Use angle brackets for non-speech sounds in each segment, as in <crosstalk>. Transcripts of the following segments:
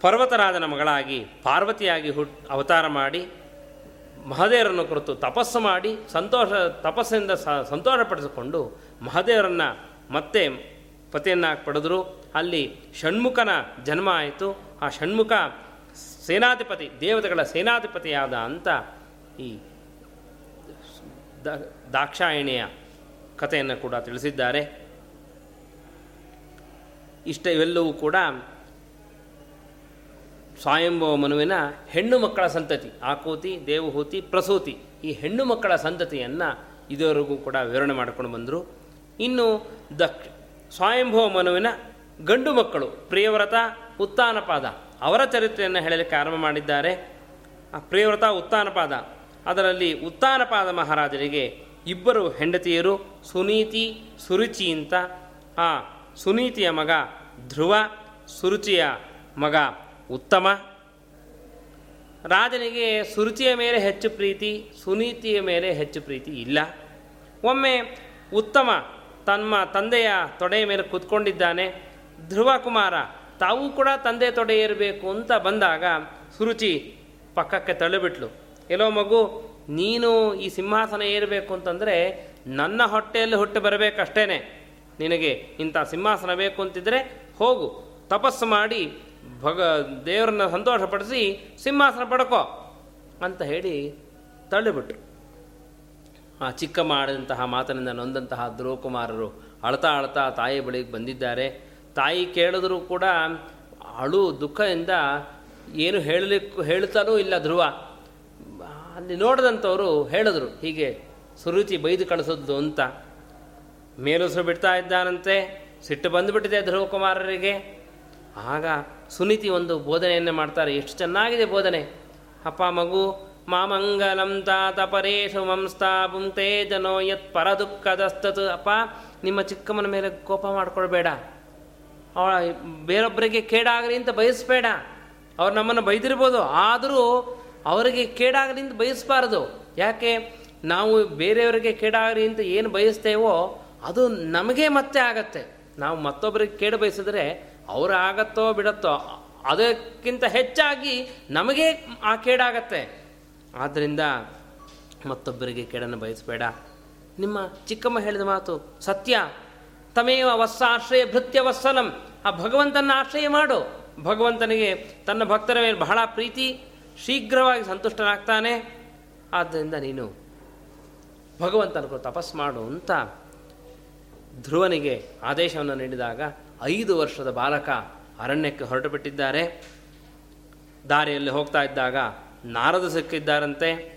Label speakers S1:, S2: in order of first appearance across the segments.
S1: ಪರ್ವತರಾಜನ ಮಗಳಾಗಿ ಪಾರ್ವತಿಯಾಗಿ ಹುಟ್ ಅವತಾರ ಮಾಡಿ ಮಹದೇವರನ್ನು ಕುರಿತು ತಪಸ್ಸು ಮಾಡಿ ಸಂತೋಷ ತಪಸ್ಸಿಂದ ಸ, ಸಂತೋಷಪಡಿಸಿಕೊಂಡು ಮಹದೇವರನ್ನು ಮತ್ತೆ ಪತಿಯನ್ನಾಗಿ ಪಡೆದರು. ಅಲ್ಲಿ ಷಣ್ಮುಖನ ಜನ್ಮ ಆಯಿತು. ಆ ಷಣ್ಮುಖ ಸೇನಾಧಿಪತಿ, ದೇವತೆಗಳ ಸೇನಾಧಿಪತಿಯಾದ ಅಂತ ಈ ದಾಕ್ಷಾಯಣಿಯ ಕಥೆಯನ್ನು ಕೂಡ ತಿಳಿಸಿದ್ದಾರೆ. ಇಷ್ಟ ಇವೆಲ್ಲವೂ ಕೂಡ ಸ್ವಯಂಭವ ಮನುವಿನ ಹೆಣ್ಣು ಮಕ್ಕಳ ಸಂತತಿ, ಆಕೋತಿ, ದೇವಹೂತಿ, ಪ್ರಸೂತಿ ಈ ಹೆಣ್ಣು ಮಕ್ಕಳ ಸಂತತಿಯನ್ನು ಇದುವರೆಗೂ ಕೂಡ ವಿವರಣೆ ಮಾಡಿಕೊಂಡು ಬಂದರು. ಇನ್ನು ದಕ್ಷ ಸ್ವಾಯಂಭವ ಮನುವಿನ ಗಂಡು ಮಕ್ಕಳು ಪ್ರಿಯವ್ರತ, ಉತ್ತಾನಪಾದ ಅವರ ಚರಿತ್ರೆಯನ್ನು ಹೇಳಲಿಕ್ಕೆ ಆರಂಭ ಮಾಡಿದ್ದಾರೆ. ಆ ಪ್ರಿಯವ್ರತ, ಉತ್ತಾನಪಾದ ಅದರಲ್ಲಿ ಉತ್ತಾನಪಾದ ಮಹಾರಾಜರಿಗೆ ಇಬ್ಬರು ಹೆಂಡತಿಯರು, ಸುನೀತಿ, ಸುರುಚಿ ಅಂತ. ಆ ಸುನೀತಿಯ ಮಗ ಧ್ರುವ, ಸುರುಚಿಯ ಮಗ ಉತ್ತಮ. ರಾಜನಿಗೆ ಸುರುಚಿಯ ಮೇಲೆ ಹೆಚ್ಚು ಪ್ರೀತಿ, ಸುನೀತಿಯ ಮೇಲೆ ಹೆಚ್ಚು ಪ್ರೀತಿ ಇಲ್ಲ. ಒಮ್ಮೆ ಉತ್ತಮ ತಮ್ಮ ತಂದೆಯ ತೊಡೆಯ ಮೇಲೆ ಕೂತ್ಕೊಂಡಿದ್ದಾನೆ. ಧ್ರುವ ಕುಮಾರ ತಾವು ಕೂಡ ತಂದೆ ತೊಡೆ ಏರಬೇಕು ಅಂತ ಬಂದಾಗ ಸುರುಚಿ ಪಕ್ಕಕ್ಕೆ ತಳ್ಳಿಬಿಟ್ಲು. ಎಲ್ಲೋ ಮಗು, ನೀನು ಈ ಸಿಂಹಾಸನ ಏರಬೇಕು ಅಂತಂದರೆ ನನ್ನ ಹೊಟ್ಟೆಯಲ್ಲಿ ಹುಟ್ಟು ಬರಬೇಕಷ್ಟೇ ನಿನಗೆ ಇಂಥ ಸಿಂಹಾಸನ ಬೇಕು ಅಂತಿದ್ರೆ ಹೋಗು. ತಪಸ್ಸು ಮಾಡಿ ಭಗ ದೇವರನ್ನ ಸಂತೋಷಪಡಿಸಿ ಸಿಂಹಾಸನ ಪಡ್ಕೋ ಅಂತ ಹೇಳಿ ತಳ್ಳಿಬಿಟ್ರು. ಆ ಚಿಕ್ಕ ಮಾಡಿದಂತಹ ಮಾತನಿಂದ ನೊಂದಂತಹ ಧ್ರುವಕುಮಾರರು ಅಳ್ತಾ ಅಳ್ತಾ ತಾಯಿ ಬಳಿಗೆ ಬಂದಿದ್ದಾರೆ. ತಾಯಿ ಕೇಳಿದ್ರು ಕೂಡ ಅಳು ದುಃಖದಿಂದ ಏನು ಹೇಳಲಿಕ್ಕೂ ಹೇಳ್ತಾನೂ ಇಲ್ಲ ಧ್ರುವ. ಅಲ್ಲಿ ನೋಡಿದಂಥವರು ಹೇಳಿದ್ರು, ಹೀಗೆ ಸುರುಚಿ ಬೈದು ಕಳಿಸೋದು ಅಂತ. ಮೇಲುಸು ಬಿಡ್ತಾ ಇದ್ದಾನಂತೆ. ಸಿಟ್ಟು ಬಂದುಬಿಟ್ಟಿದೆ ಧ್ರುವಕುಮಾರರಿಗೆ ಆಗ ಸುನೀತಿ ಒಂದು ಬೋಧನೆಯನ್ನು ಮಾಡ್ತಾರೆ. ಎಷ್ಟು ಚೆನ್ನಾಗಿದೆ ಬೋಧನೆ. ಅಪ್ಪ, ಮಗು ಮಾಮಂಗಲಂ ತಾತ ಪರೇಶು ಮಂಸ್ತಾ ಪುಂಕ್ತೆ ಜನೋ ಯತ್ ಪರ ದುಃಖದಸ್ತತು. ಅಪ್ಪ, ನಿಮ್ಮ ಚಿಕ್ಕಮ್ಮನ ಮೇಲೆ ಕೋಪ ಮಾಡ್ಕೊಳ್ಬೇಡ. ಅವಳ ಬೇರೊಬ್ಬರಿಗೆ ಕೇಡಾಗಲಿ ಅಂತ ಬಯಸಬೇಡ. ಅವ್ರು ನಮ್ಮನ್ನು ಬೈದಿರ್ಬೋದು. ಆದರೂ ಅವರಿಗೆ ಕೇಡಾಗಲಿ ಅಂತ ಬಯಸಬಾರದು. ಯಾಕೆ? ನಾವು ಬೇರೆಯವರಿಗೆ ಕೇಡಾಗಲಿ ಅಂತ ಏನು ಬಯಸ್ತೇವೋ ಅದು ನಮಗೆ ಮತ್ತೆ ಆಗತ್ತೆ. ನಾವು ಮತ್ತೊಬ್ಬರಿಗೆ ಕೇಡು ಬಯಸಿದ್ರೆ ಅವ್ರು ಆಗತ್ತೋ ಬಿಡತ್ತೋ ಅದಕ್ಕಿಂತ ಹೆಚ್ಚಾಗಿ ನಮಗೆ ಆ ಕೇಡಾಗತ್ತೆ. ಆದ್ದರಿಂದ ಮತ್ತೊಬ್ಬರಿಗೆ ಕೇಡನ್ನು ಬಯಸಬೇಡ. ನಿಮ್ಮ ಚಿಕ್ಕಮ್ಮ ಹೇಳಿದ ಮಾತು ಸತ್ಯ. ತಮೇವ ವಸ್ಸಾಶ್ರಯ ಭೃತ್ಯ ವತ್ಸಲಂ ಆ ಭಗವಂತನ ಆಶ್ರಯ ಮಾಡು. ಭಗವಂತನಿಗೆ ತನ್ನ ಭಕ್ತರ ಮೇಲೆ ಬಹಳ ಪ್ರೀತಿ. ಶೀಘ್ರವಾಗಿ ಸಂತುಷ್ಟನಾಗ್ತಾನೆ. ಆದ್ದರಿಂದ ನೀನು ಭಗವಂತನ ತಪಸ್ ಮಾಡು ಅಂತ ಧ್ರುವನಿಗೆ ಆದೇಶವನ್ನು ನೀಡಿದಾಗ ಐದು ವರ್ಷದ ಬಾಲಕ ಅರಣ್ಯಕ್ಕೆ ಹೊರಟು ಬಿಟ್ಟಿದ್ದಾರೆ ದಾರಿಯಲ್ಲಿ ಹೋಗ್ತಾ ಇದ್ದಾಗ ನಾರದ ಸಿಕ್ಕಿದ್ದಾರಂತೆ.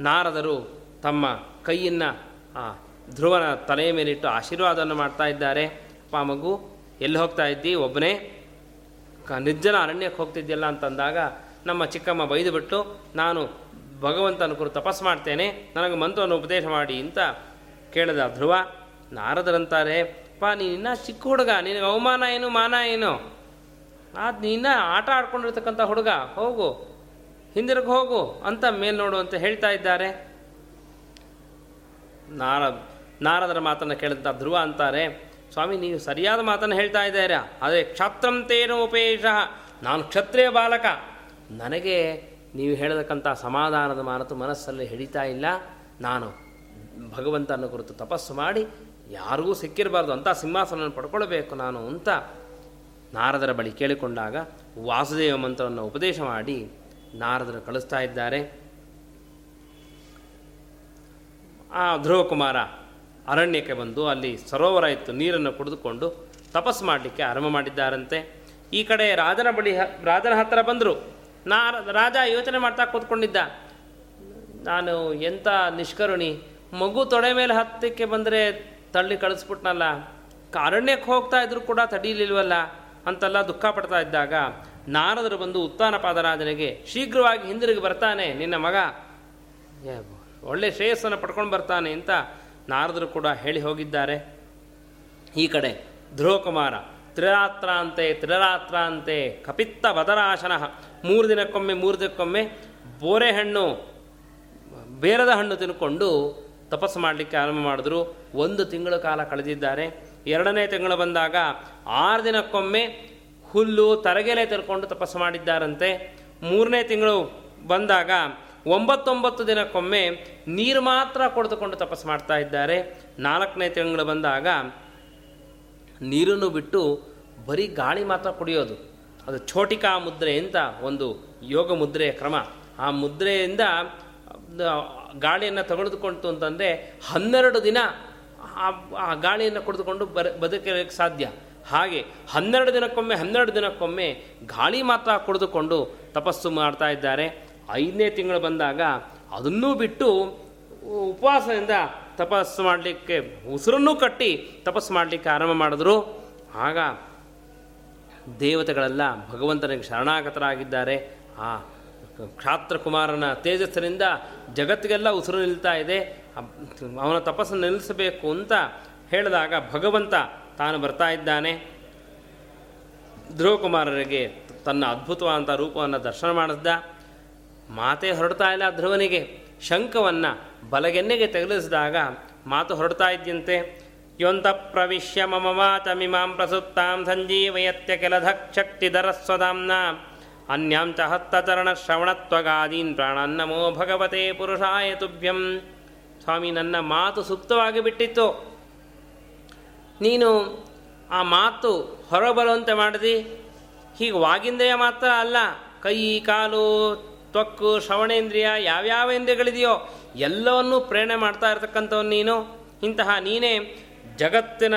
S1: ನಾರದರು ತಮ್ಮ ಕೈಯನ್ನು, ಆ, ಧ್ರುವನ ತಲೆಯ ಮೇಲಿಟ್ಟು ಆಶೀರ್ವಾದವನ್ನು ಮಾಡ್ತಾ ಇದ್ದಾರೆ. ಅಪ್ಪ, ಮಗು, ಎಲ್ಲಿ ಹೋಗ್ತಾ ಇದ್ದಿ? ಒಬ್ಬನೇ. ಕ, ನಿರ್ಜನ ಅರಣ್ಯಕ್ಕೆ ಹೋಗ್ತಿದ್ಯಲ್ಲ ಅಂತಂದಾಗ ನಮ್ಮ ಚಿಕ್ಕಮ್ಮ ಬೈದು ಬಿಟ್ಟು, ನಾನು ಭಗವಂತನ ಕುರು ತಪಸ್ ಮಾಡ್ತೇನೆ, ನನಗೆ ಮಂತ್ರವನ್ನು ಉಪದೇಶ ಮಾಡಿ ಅಂತ ಕೇಳಿದ ಧ್ರುವ, ನಾರದರಂತಾರೆ. ಪಾ ನೀನಿನ್ನ ಚಿಕ್ಕ ಹುಡುಗ, ನಿನಗೆ ಅವಮಾನ ಏನು, ಮಾನ ಏನು? ಅದು ನೀನ ಆಟ ಆಡ್ಕೊಂಡಿರ್ತಕ್ಕಂಥ ಹುಡುಗ, ಹೋಗು. ಹಿಂದಿರುಗಿ ಹೋಗು, ಅಂತ ಮೇಲ್ ನೋಡು ಅಂತ ಹೇಳ್ತಾ ಇದ್ದಾರೆ. ನಾರ, ನಾರದರ ಮಾತನ್ನು ಕೇಳಿದಂಥ ಧ್ರುವ ಅಂತಾರೆ, ಸ್ವಾಮಿ, ನೀವು ಸರಿಯಾದ ಮಾತನ್ನು ಹೇಳ್ತಾ ಇದ್ದೀರಾ? ಅದೇ ಕ್ಷತ್ರಂತೇನು ಉಪೇಷ ನಾನು ಕ್ಷತ್ರಿಯ ಬಾಲಕ. ನನಗೆ ನೀವು ಹೇಳತಕ್ಕಂಥ ಸಮಾಧಾನದ ಮಾನತು ಮನಸ್ಸಲ್ಲಿ ಹಿಡಿತಾ ಇಲ್ಲ. ನಾನು ಭಗವಂತನ ಕುರಿತು ತಪಸ್ಸು ಮಾಡಿ ಯಾರಿಗೂ ಸಿಕ್ಕಿರಬಾರ್ದು ಅಂತ ಸಿಂಹಾಸನವನ್ನು ಪಡ್ಕೊಳ್ಬೇಕು ನಾನು ಅಂತ ನಾರದರ ಬಳಿ ಕೇಳಿಕೊಂಡಾಗ ವಾಸುದೇವ ಮಂತ್ರವನ್ನು ಉಪದೇಶ ಮಾಡಿ ನಾರದರು ಕಳಿಸ್ತಾ ಇದ್ದಾರೆ. ಆ ಧ್ರುವಕುಮಾರ ಅರಣ್ಯಕ್ಕೆ ಬಂದು ಅಲ್ಲಿ ಸರೋವರ ಇತ್ತು ನೀರನ್ನು ಕುಡಿದುಕೊಂಡು ತಪಸ್ಸು ಮಾಡಲಿಕ್ಕೆ ಆರಂಭ ಮಾಡಿದ್ದಾರಂತೆ. ಈ ಕಡೆ ರಾಜನ ಬಳಿ ರಾಜನ ಹತ್ತಿರ ಬಂದರು. ನಾರ, ರಾಜ ಯೋಚನೆ ಮಾಡ್ತಾ ಕೂತ್ಕೊಂಡಿದ್ದ. ನಾನು ಎಂಥ ನಿಷ್ಕರುಣಿ, ಮಗು ತೊಡೆ ಮೇಲೆ ಹತ್ತಕ್ಕೆ ಬಂದರೆ ತಳ್ಳಿ ಕಳಿಸ್ಬಿಟ್ನಲ್ಲ ಅರಣ್ಯಕ್ಕೆ ಹೋಗ್ತಾ ಇದ್ರು ಕೂಡ ತಡೀಲಿಲ್ವಲ್ಲ ಅಂತೆಲ್ಲ ದುಃಖ ಪಡ್ತಾ ಇದ್ದಾಗ ನಾರದರು ಬಂದು ಉತ್ತಾನಪಾದ ರಾಜನಿಗೆ ಶೀಘ್ರವಾಗಿ ಹಿಂದಿರುಗಿ ಬರ್ತಾನೆ, ನಿನ್ನ ಮಗ. ಒಳ್ಳೆ ಶ್ರೇಯಸ್ಸನ್ನು ಪಡ್ಕೊಂಡು ಬರ್ತಾನೆ ಅಂತ ನಾರದರು ಕೂಡ ಹೇಳಿ ಹೋಗಿದ್ದಾರೆ. ಈ ಕಡೆ ಧ್ರುವಕುಮಾರ, ತ್ರಿರಾತ್ರಾಂತೆ ತ್ರಿರಾತ್ರಾಂತೆ, ಕಪಿತ್ತ ಬದರಾಶನ ಮೂರು ದಿನಕ್ಕೊಮ್ಮೆ ಮೂರು ದಿನಕ್ಕೊಮ್ಮೆ ಬೋರೆ ಹಣ್ಣು ಬೇರದ ಹಣ್ಣು ತಿನ್ಕೊಂಡು ತಪಸ್ಸು ಮಾಡಲಿಕ್ಕೆ ಆರಂಭ ಮಾಡಿದ್ರು. ಒಂದು ತಿಂಗಳ ಕಾಲ ಕಳೆದಿದ್ದಾರೆ. ಎರಡನೇ ತಿಂಗಳು ಬಂದಾಗ ಆರು ದಿನಕ್ಕೊಮ್ಮೆ ಹುಲ್ಲು ತರಗೆಲೆ ತರ್ಕೊಂಡು ತಪಸ್ಸು ಮಾಡಿದ್ದಾರಂತೆ. ಮೂರನೇ ತಿಂಗಳು ಬಂದಾಗ ಒಂಬತ್ತೊಂಬತ್ತು ದಿನಕ್ಕೊಮ್ಮೆ ನೀರು ಮಾತ್ರ ಕುಡಿದುಕೊಂಡು ತಪಸ್ಸು ಮಾಡ್ತಾ ಇದ್ದಾರೆ. ನಾಲ್ಕನೇ ತಿಂಗಳು ಬಂದಾಗ ನೀರನ್ನು ಬಿಟ್ಟು ಬರೀ ಗಾಳಿ ಮಾತ್ರ ಕುಡಿಯೋದು. ಅದು ಛೋಟಿಕಾ ಮುದ್ರೆ ಅಂತ ಒಂದು ಯೋಗ ಮುದ್ರೆಯ ಕ್ರಮ. ಆ ಮುದ್ರೆಯಿಂದ ಗಾಳಿಯನ್ನು ತಗೊಳ್ದುಕೊಂತು ಅಂತಂದರೆ ಹನ್ನೆರಡು ದಿನ ಆ ಗಾಳಿಯನ್ನು ಕುಡಿದುಕೊಂಡು ಬರ, ಬದುಕಲಿಕ್ಕೆ ಸಾಧ್ಯ. ಹಾಗೆ ಹನ್ನೆರಡು ದಿನಕ್ಕೊಮ್ಮೆ ಹನ್ನೆರಡು ದಿನಕ್ಕೊಮ್ಮೆ ಗಾಳಿ ಮಾತ್ರ ಕುಡಿದುಕೊಂಡು ತಪಸ್ಸು ಮಾಡ್ತಾ ಇದ್ದಾರೆ. ಐದನೇ ತಿಂಗಳು ಬಂದಾಗ ಅದನ್ನೂ ಬಿಟ್ಟು ಉಪವಾಸದಿಂದ ತಪಸ್ಸು ಮಾಡಲಿಕ್ಕೆ ಉಸಿರನ್ನು ಕಟ್ಟಿ ತಪಸ್ಸು ಮಾಡಲಿಕ್ಕೆ ಆರಂಭ ಮಾಡಿದ್ರು. ಆಗ ದೇವತೆಗಳೆಲ್ಲ ಭಗವಂತನಿಗೆ ಶರಣಾಗತರಾಗಿದ್ದಾರೆ. ಆ ಕ್ಷಾತ್ರಕುಮಾರನ ತೇಜಸ್ಸಿನಿಂದ ಜಗತ್ತಿಗೆಲ್ಲ ಉಸಿರು ನಿಲ್ತಾ ಇದೆ. ಅವನ ತಪಸ್ಸನ್ನು ನಿಲ್ಲಿಸಬೇಕು ಅಂತ ಹೇಳಿದಾಗ ಭಗವಂತ ತಾನು ಬರ್ತಾ ಇದ್ದಾನೆ. ಧ್ರುವಕುಮಾರರಿಗೆ ತನ್ನ ಅದ್ಭುತವಾದಂಥ ರೂಪವನ್ನು ದರ್ಶನ ಮಾಡಿಸ್ದ. ಮಾತೆ ಹೊರಡ್ತಾ ಇಲ್ಲ ಧ್ರುವನಿಗೆ. ಶಂಖವನ್ನು ಬಲಗೆನ್ನೆಗೆ ತಗಲಿಸಿದಾಗ ಮಾತು ಹೊರಡ್ತಾ ಇದ್ದಂತೆ ಯೊಂತ ಪ್ರವಿಶ್ಯ ಮಮ ಮಾತಮಿಮಾಂ ಪ್ರಸುತ್ತಾಂ ಸಂಜೀವಯತ್ಯ ಕೆಲಧಕ್ಷಕ್ತಿಧರಸ್ವದಾಂನ ಅನ್ಯಾಂ ಚ ಹತ್ತಚರಣ ಶ್ರವಣತ್ವಗಾದೀನ್ ಪ್ರಾಣನ್ನಮೋ ಭಗವತೆ ಪುರುಷಾಯ ತುಭ್ಯಂ. ಸ್ವಾಮಿ, ನನ್ನ ಮಾತು ಸುಪ್ತವಾಗಿ ಬಿಟ್ಟಿತ್ತು. ನೀನು ಆ ಮಾತು ಹೊರಬರುವಂತೆ ಮಾಡಿದಿ. ಹೀಗೆ ವಾಗಿಂದ್ರಿಯ ಮಾತ್ರ ಅಲ್ಲ, ಕೈ, ಕಾಲು, ತ್ವಕ್ಕು, ಶ್ರವಣೇಂದ್ರಿಯ ಯಾವ್ಯಾವ ಇಂದ್ರಿಯಗಳಿದೆಯೋ ಎಲ್ಲವನ್ನೂ ಪ್ರೇರಣೆ ಮಾಡ್ತಾ ಇರತಕ್ಕಂಥವ್ನು ನೀನು. ಇಂತಹ ನೀನೇ ಜಗತ್ತಿನ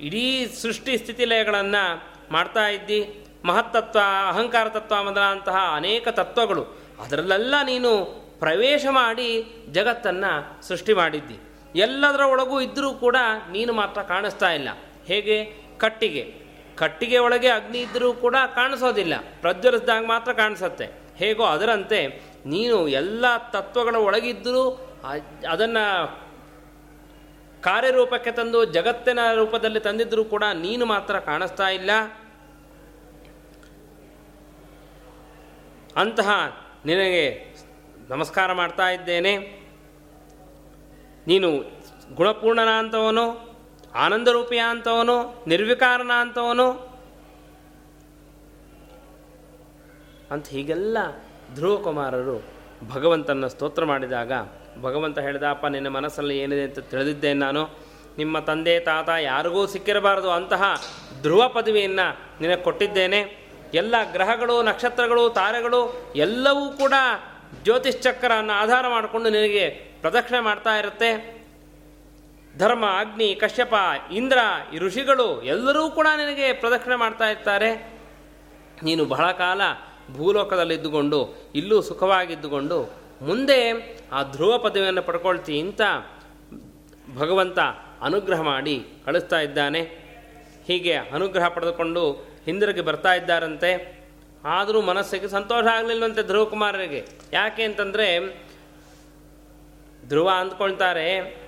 S1: ಇಡೀ ಸೃಷ್ಟಿ ಸ್ಥಿತಿಲಯಗಳನ್ನು ಮಾಡ್ತಾ ಇದ್ದಿ. ಮಹತ್ತತ್ವ, ಅಹಂಕಾರ ತತ್ವ ಮೊದಲಾದಂತಹ ಅನೇಕ ತತ್ವಗಳು. ಅದರಲ್ಲೆಲ್ಲ ನೀನು ಪ್ರವೇಶ ಮಾಡಿ ಜಗತ್ತನ್ನು ಸೃಷ್ಟಿ ಮಾಡಿದ್ದಿ. ಎಲ್ಲದರ ಒಳಗೂ ಇದ್ದರೂ ಕೂಡ ನೀನು ಮಾತ್ರ ಕಾಣಿಸ್ತಾ ಇಲ್ಲ. ಹೇಗೆ? ಕಟ್ಟಿಗೆ. ಕಟ್ಟಿಗೆ ಒಳಗೆ ಅಗ್ನಿ ಇದ್ದರೂ ಕೂಡ ಕಾಣಿಸೋದಿಲ್ಲ. ಪ್ರಜ್ವಲಿಸಿದಾಗ ಮಾತ್ರ ಕಾಣಿಸುತ್ತೆ. ಹೇಗೋ ಅದರಂತೆ ನೀನು ಎಲ್ಲ ತತ್ವಗಳ ಒಳಗಿದ್ದರೂ ಅದನ್ನು ಕಾರ್ಯರೂಪಕ್ಕೆ ತಂದು ಜಗತ್ತಿನ ರೂಪದಲ್ಲಿ ತಂದಿದ್ದರೂ ಕೂಡ ನೀನು ಮಾತ್ರ ಕಾಣಿಸ್ತಾ ಇಲ್ಲ. ಅಂತಹ ನಿನಗೆ ನಮಸ್ಕಾರ ಮಾಡ್ತಾ ಇದ್ದೇನೆ. ನೀನು ಗುಣಪೂರ್ಣನ ಅಂತವನು ಆನಂದರೂಪಿಯ ಅಂತವನು ನಿರ್ವಿಕಾರನ ಅಂತವನು ಅಂತ ಹೀಗೆಲ್ಲ ಧ್ರುವಕುಮಾರರು ಭಗವಂತನ ಸ್ತೋತ್ರ ಮಾಡಿದಾಗ, ಭಗವಂತ ಹೇಳಿದಪ್ಪ, ನಿನ್ನ ಮನಸ್ಸಲ್ಲಿ ಏನಿದೆ ಅಂತ ತಿಳಿದಿದ್ದೇನೆ ನಾನು. ನಿಮ್ಮ ತಂದೆ, ತಾತ ಯಾರಿಗೂ ಸಿಕ್ಕಿರಬಾರದು ಅಂತಹ ಧ್ರುವ ಪದವಿಯನ್ನು ನಿನಗೆ ಕೊಟ್ಟಿದ್ದೇನೆ. ಎಲ್ಲ ಗ್ರಹಗಳು, ನಕ್ಷತ್ರಗಳು, ತಾರೆಗಳು ಎಲ್ಲವೂ ಕೂಡ ಜ್ಯೋತಿಷ್ಚಕ್ರವನ್ನು ಆಧಾರ ಮಾಡಿಕೊಂಡು ನಿನಗೆ ಪ್ರದಕ್ಷಿಣೆ ಮಾಡ್ತಾ ಇರುತ್ತೆ. ಧರ್ಮ, ಅಗ್ನಿ, ಕಶ್ಯಪ, ಇಂದ್ರ, ಈ ಋಷಿಗಳು ಎಲ್ಲರೂ ಕೂಡ ನಿನಗೆ ಪ್ರದಕ್ಷಿಣೆ ಮಾಡ್ತಾ ಇರ್ತಾರೆ. ನೀನು ಬಹಳ ಕಾಲ ಭೂಲೋಕದಲ್ಲಿದ್ದುಕೊಂಡು, ಇಲ್ಲೂ ಸುಖವಾಗಿದ್ದುಕೊಂಡು, ಮುಂದೆ ಆ ಧ್ರುವ ಪದವಿಯನ್ನು ಪಡ್ಕೊಳ್ತಿ ಅಂತ ಭಗವಂತ ಅನುಗ್ರಹ ಮಾಡಿ ಕಳಿಸ್ತಾ ಇದ್ದಾನೆ. ಹೀಗೆ ಅನುಗ್ರಹ ಪಡೆದುಕೊಂಡು ಹಿಂದಿರುಗಿ ಬರ್ತಾ ಇದ್ದಾರಂತೆ. ಆದರೂ ಮನಸ್ಸಿಗೆ ಸಂತೋಷ ಆಗಲಿಲ್ಲವಂತೆ ಧ್ರುವ ಕುಮಾರರಿಗೆ ಯಾಕೆ ಅಂತಂದರೆ, ಧ್ರುವ ಅಂದ್ಕೊಳ್ತಾರೆ,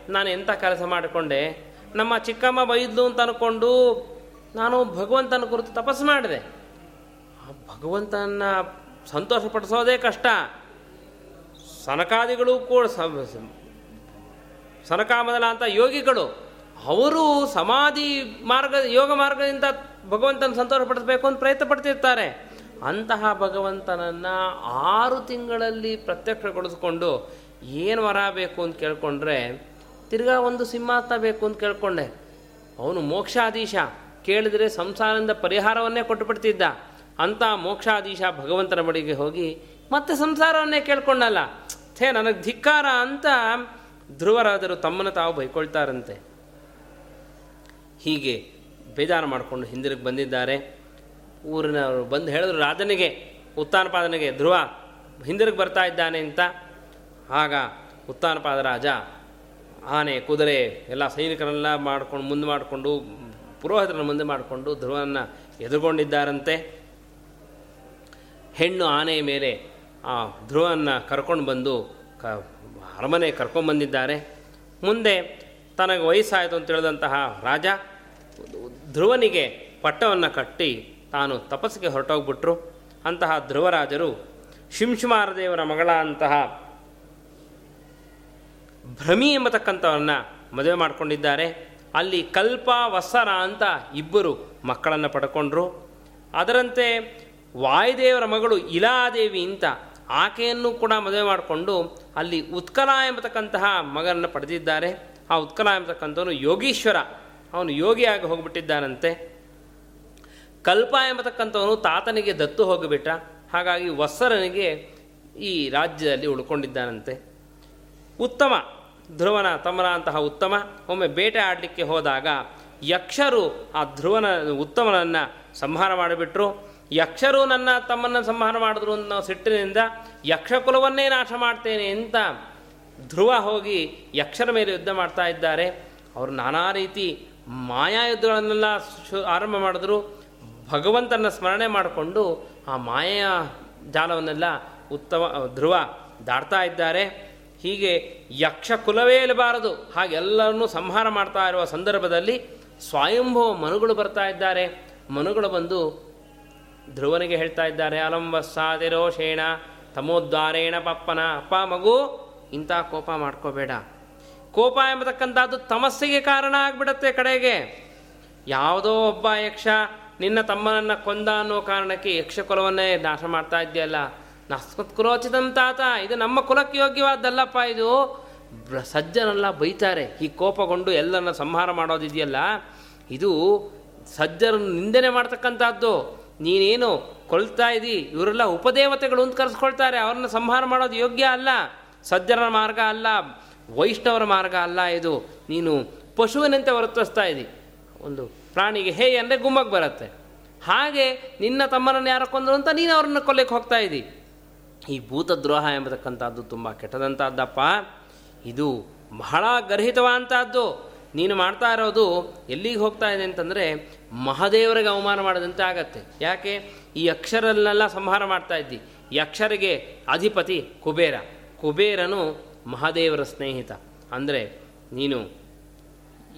S1: ನಾನು ಎಂಥ ಕೆಲಸ ಮಾಡಿಕೊಂಡೆ? ನಮ್ಮ ಚಿಕ್ಕಮ್ಮ ಬೈದ್ಲು ಅಂತ ಅಂದ್ಕೊಂಡು ನಾನು ಭಗವಂತನ ಕುರಿತು ತಪಸ್ಸು ಮಾಡಿದೆ. ಆ ಭಗವಂತನ ಸಂತೋಷಪಡಿಸೋದೇ ಕಷ್ಟ. ಸನಕಾದಿಗಳು ಕೂಡ ಸನಕಾಮದಲ ಅಂತ ಯೋಗಿಗಳು, ಅವರು ಸಮಾಧಿ ಮಾರ್ಗ, ಯೋಗ ಮಾರ್ಗದಿಂದ ಭಗವಂತನ ಸಂತೋಷಪಡಿಸಬೇಕು ಅಂತ ಪ್ರಯತ್ನ ಪಡ್ತಿರ್ತಾರೆ. ಅಂತಹ ಭಗವಂತನನ್ನು ಆರು ತಿಂಗಳಲ್ಲಿ ಪ್ರತ್ಯಕ್ಷಗೊಳಿಸ್ಕೊಂಡು ಏನು ವರ ಬೇಕು ಅಂತ ಕೇಳ್ಕೊಂಡ್ರೆ, ತಿರ್ಗಾ ಒಂದು ಸಿಂಹಾಸನ ಬೇಕು ಅಂತ ಕೇಳ್ಕೊಂಡೆ. ಅವನು ಮೋಕ್ಷಾಧೀಶ. ಕೇಳಿದರೆ ಸಂಸಾರದಿಂದ ಪರಿಹಾರವನ್ನೇ ಕೊಟ್ಟುಬಿಡ್ತಿದ್ದ. ಅಂತ ಮೋಕ್ಷಾಧೀಶ ಭಗವಂತನ ಬಳಿಗೆ ಹೋಗಿ ಮತ್ತೆ ಸಂಸಾರವನ್ನೇ ಕೇಳ್ಕೊಂಡಲ್ಲ. ಥೇ ನನಗೆ ಧಿಕ್ಕಾರ ಅಂತ ಧ್ರುವರಾದರು ತಮ್ಮನ್ನು ತಾವು ಬೈಕೊಳ್ತಾರಂತೆ. ಹೀಗೆ ಬೇಜಾರು ಮಾಡಿಕೊಂಡು ಹಿಂದಿರುಗಿ ಬಂದಿದ್ದಾರೆ. ಊರಿನವರು ಬಂದು ಹೇಳಿದ್ರು, ರಾಜನಿಗೆ, ಉತ್ತಾನಪಾದನಿಗೆ ಧ್ರುವ, ಹಿಂದಿರುಗಿ ಬರ್ತಾ ಇದ್ದಾನೆ ಅಂತ. ಆಗ ಉತ್ತಾನಪಾದ ರಾಜ, ಆನೆ, ಕುದುರೆ, ಎಲ್ಲ ಸೈನಿಕರೆಲ್ಲ ಮಾಡ್ಕೊಂಡು, ಮುಂದೆ ಮಾಡಿಕೊಂಡು, ಪುರೋಹಿತರನ್ನ ಮುಂದೆ ಮಾಡಿಕೊಂಡು ಧ್ರುವನ ಎದುರುಗೊಂಡಿದ್ದಾರಂತೆ. ಹೆಣ್ಣು ಆನೆಯ ಮೇಲೆ ಆ ಧ್ರುವನ್ನ ಕರ್ಕೊಂಡು ಬಂದು ಕ ಅರಮನೆ ಕರ್ಕೊಂಡ್ಬಂದಿದ್ದಾರೆ ಮುಂದೆ ತನಗೆ ವಯಸ್ಸಾಯಿತು ಅಂತ ತಿಳಿದಂತಹ ರಾಜ ಧ್ರುವನಿಗೆ ಪಟ್ಟವನ್ನು ಕಟ್ಟಿ ತಾನು ತಪಸ್ಸಿಗೆ ಹೊರಟೋಗ್ಬಿಟ್ರು. ಅಂತಹ ಧ್ರುವರಾಜರು ಶಿಂಶುಮಾರ ದೇವರ ಮಗಳ ಅಂತಹ ಭ್ರಮಿ ಎಂಬತಕ್ಕಂಥವನ್ನ ಮದುವೆ ಮಾಡಿಕೊಂಡಿದ್ದಾರೆ. ಅಲ್ಲಿ ಕಲ್ಪ ವಸರ ಅಂತ ಇಬ್ಬರು ಮಕ್ಕಳನ್ನು ಪಡ್ಕೊಂಡ್ರು. ಅದರಂತೆ ವಾಯುದೇವರ ಮಗಳು ಇಲಾದೇವಿ ಅಂತ ಆಕೆಯನ್ನು ಕೂಡ ಮದುವೆ ಮಾಡಿಕೊಂಡು ಅಲ್ಲಿ ಉತ್ಕಲ ಎಂಬತಕ್ಕಂತಹ ಮಗನನ್ನು ಪಡೆದಿದ್ದಾರೆ. ಆ ಉತ್ಕಲ ಎಂಬತಕ್ಕಂಥವನು ಯೋಗೀಶ್ವರ. ಅವನು ಯೋಗಿಯಾಗಿ ಹೋಗಿಬಿಟ್ಟಿದ್ದಾನಂತೆ. ಕಲ್ಪ ಎಂಬತಕ್ಕಂಥವನು ತಾತನಿಗೆ ದತ್ತು ಹೋಗಿಬಿಟ್ಟ. ಹಾಗಾಗಿ ವತ್ಸರನಿಗೆ ಈ ರಾಜ್ಯದಲ್ಲಿ ಉಳ್ಕೊಂಡಿದ್ದಾನಂತೆ. ಉತ್ತಮ. ಧ್ರುವನ ತಮರ ಅಂತಹ ಉತ್ತಮ. ಒಮ್ಮೆ ಬೇಟೆ ಆಡಲಿಕ್ಕೆ ಹೋದಾಗ ಯಕ್ಷರು ಆ ಧ್ರುವನ ಉತ್ತಮನನ್ನು ಸಂಹಾರ ಮಾಡಿಬಿಟ್ರು. ಯಕ್ಷರು ನನ್ನ ತಮ್ಮನ್ನು ಸಂಹಾರ ಮಾಡಿದ್ರು ಅನ್ನೋ ಸಿಟ್ಟಿನಿಂದ ಯಕ್ಷಕುಲವನ್ನೇ ನಾಶ ಮಾಡ್ತೇನೆ ಅಂತ ಧ್ರುವ ಹೋಗಿ ಯಕ್ಷರ ಮೇಲೆ ಯುದ್ಧ ಮಾಡ್ತಾ ಇದ್ದಾರೆ. ಅವರು ನಾನಾ ರೀತಿ ಮಾಯಾ ಯುದ್ಧಗಳನ್ನೆಲ್ಲ ಶು ಆರಂಭ ಮಾಡಿದ್ರು, ಭಗವಂತನ ಸ್ಮರಣೆ ಮಾಡಿಕೊಂಡು ಆ ಮಾಯಾ ಜಾಲವನ್ನೆಲ್ಲ ಉತ್ತಮ ಧ್ರುವ ದಾಡ್ತಾ ಇದ್ದಾರೆ. ಹೀಗೆ ಯಕ್ಷ ಕುಲವೇ ಇರಬಾರದು. ಹಾಗೆಲ್ಲರನ್ನೂ ಸಂಹಾರ ಮಾಡ್ತಾ ಇರುವ ಸಂದರ್ಭದಲ್ಲಿ ಸ್ವಯಂಭವ ಮನುಗಳು ಬರ್ತಾ ಇದ್ದಾರೆ. ಮನುಗಳು ಬಂದು ಧ್ರುವನಿಗೆ ಹೇಳ್ತಾ ಇದ್ದಾರೆ ಅಲಂಬಸ್ಸಾದಿರೋ ಶೇಣ ತಮೋದ್ವಾರೇಣ ಪಪ್ಪನ ಅಪ್ಪ ಮಗು ಇಂಥ ಕೋಪ ಮಾಡ್ಕೋಬೇಡ. ಕೋಪ ಎಂಬತಕ್ಕಂಥದ್ದು ತಮಸ್ಸಿಗೆ ಕಾರಣ ಆಗಿಬಿಡತ್ತೆ ಕಡೆಗೆ. ಯಾವುದೋ ಒಬ್ಬ ಯಕ್ಷ, ನಿನ್ನ ತಮ್ಮನನ್ನು ಕೊಂದ ಅನ್ನೋ ಕಾರಣಕ್ಕೆ ಯಕ್ಷ ಕುಲವನ್ನೇ ನಾಶ ಮಾಡ್ತಾ ಇದೆಯಲ್ಲ ನಸ್ಮತ್ ಕುಲೋಚಿತಂ ತಾತ, ಇದು ನಮ್ಮ ಕುಲಕ್ಕೆ ಯೋಗ್ಯವಾದ್ದಲ್ಲಪ್ಪ ಇದು. ಸಜ್ಜನೆಲ್ಲ ಬೈತಾರೆ, ಈ ಕೋಪಗೊಂಡು ಎಲ್ಲರನ್ನ ಸಂಹಾರ ಮಾಡೋದಿದೆಯಲ್ಲ. ಇದು ಸಜ್ಜರನ್ನು ನಿಂದನೆ ಮಾಡ್ತಕ್ಕಂಥದ್ದು. ನೀನೇನು ಕೊಲ್ತಾ ಇದ್ದಿ, ಇವರೆಲ್ಲ ಉಪದೇವತೆಗಳು ಅಂತ ಕರೆಸ್ಕೊಳ್ತಾರೆ, ಅವ್ರನ್ನ ಸಂಹಾರ ಮಾಡೋದು ಯೋಗ್ಯ ಅಲ್ಲ. ಸಜ್ಜನ ಮಾರ್ಗ ಅಲ್ಲ. ವೈಷ್ಣವರ ಮಾರ್ಗ ಅಲ್ಲ ಇದು. ನೀನು ಪಶುವಿನಂತೆ ವರ್ತಿಸ್ತಾ ಇದ್ದಿ. ಒಂದು ಪ್ರಾಣಿಗೆ ಹೇ ಅಂದರೆ ಗುಮ್ಮಕ್ಕೆ ಬರುತ್ತೆ. ಹಾಗೆ ನಿನ್ನ ತಮ್ಮನನ್ನು ಯಾರು ಕೊಂದರು ಅಂತ ನೀನು ಅವರನ್ನು ಕೊಲ್ಲಕ್ಕೆ ಹೋಗ್ತಾ ಇದ್ದಿ. ಈ ಭೂತದ್ರೋಹ ಎಂಬತಕ್ಕಂಥದ್ದು ತುಂಬ ಕೆಟ್ಟದಂಥದ್ದಪ್ಪ. ಇದು ಬಹಳ ಗರ್ಹಿತವಾದಂಥದ್ದು. ನೀನು ಮಾಡ್ತಾ ಇರೋದು ಎಲ್ಲಿಗೆ ಹೋಗ್ತಾ ಇದೆ ಅಂತಂದರೆ ಮಹಾದೇವರಿಗೆ ಅವಮಾನ ಮಾಡದಂತೆ ಆಗತ್ತೆ. ಯಾಕೆ? ಈ ಅಕ್ಷರನ್ನೆಲ್ಲ ಸಂಹಾರ ಮಾಡ್ತಾ ಇದ್ದಿ. ಈ ಅಕ್ಷರಿಗೆ ಅಧಿಪತಿ ಕುಬೇರ. ಕುಬೇರನು ಮಹಾದೇವರ ಸ್ನೇಹಿತ. ಅಂದರೆ ನೀನು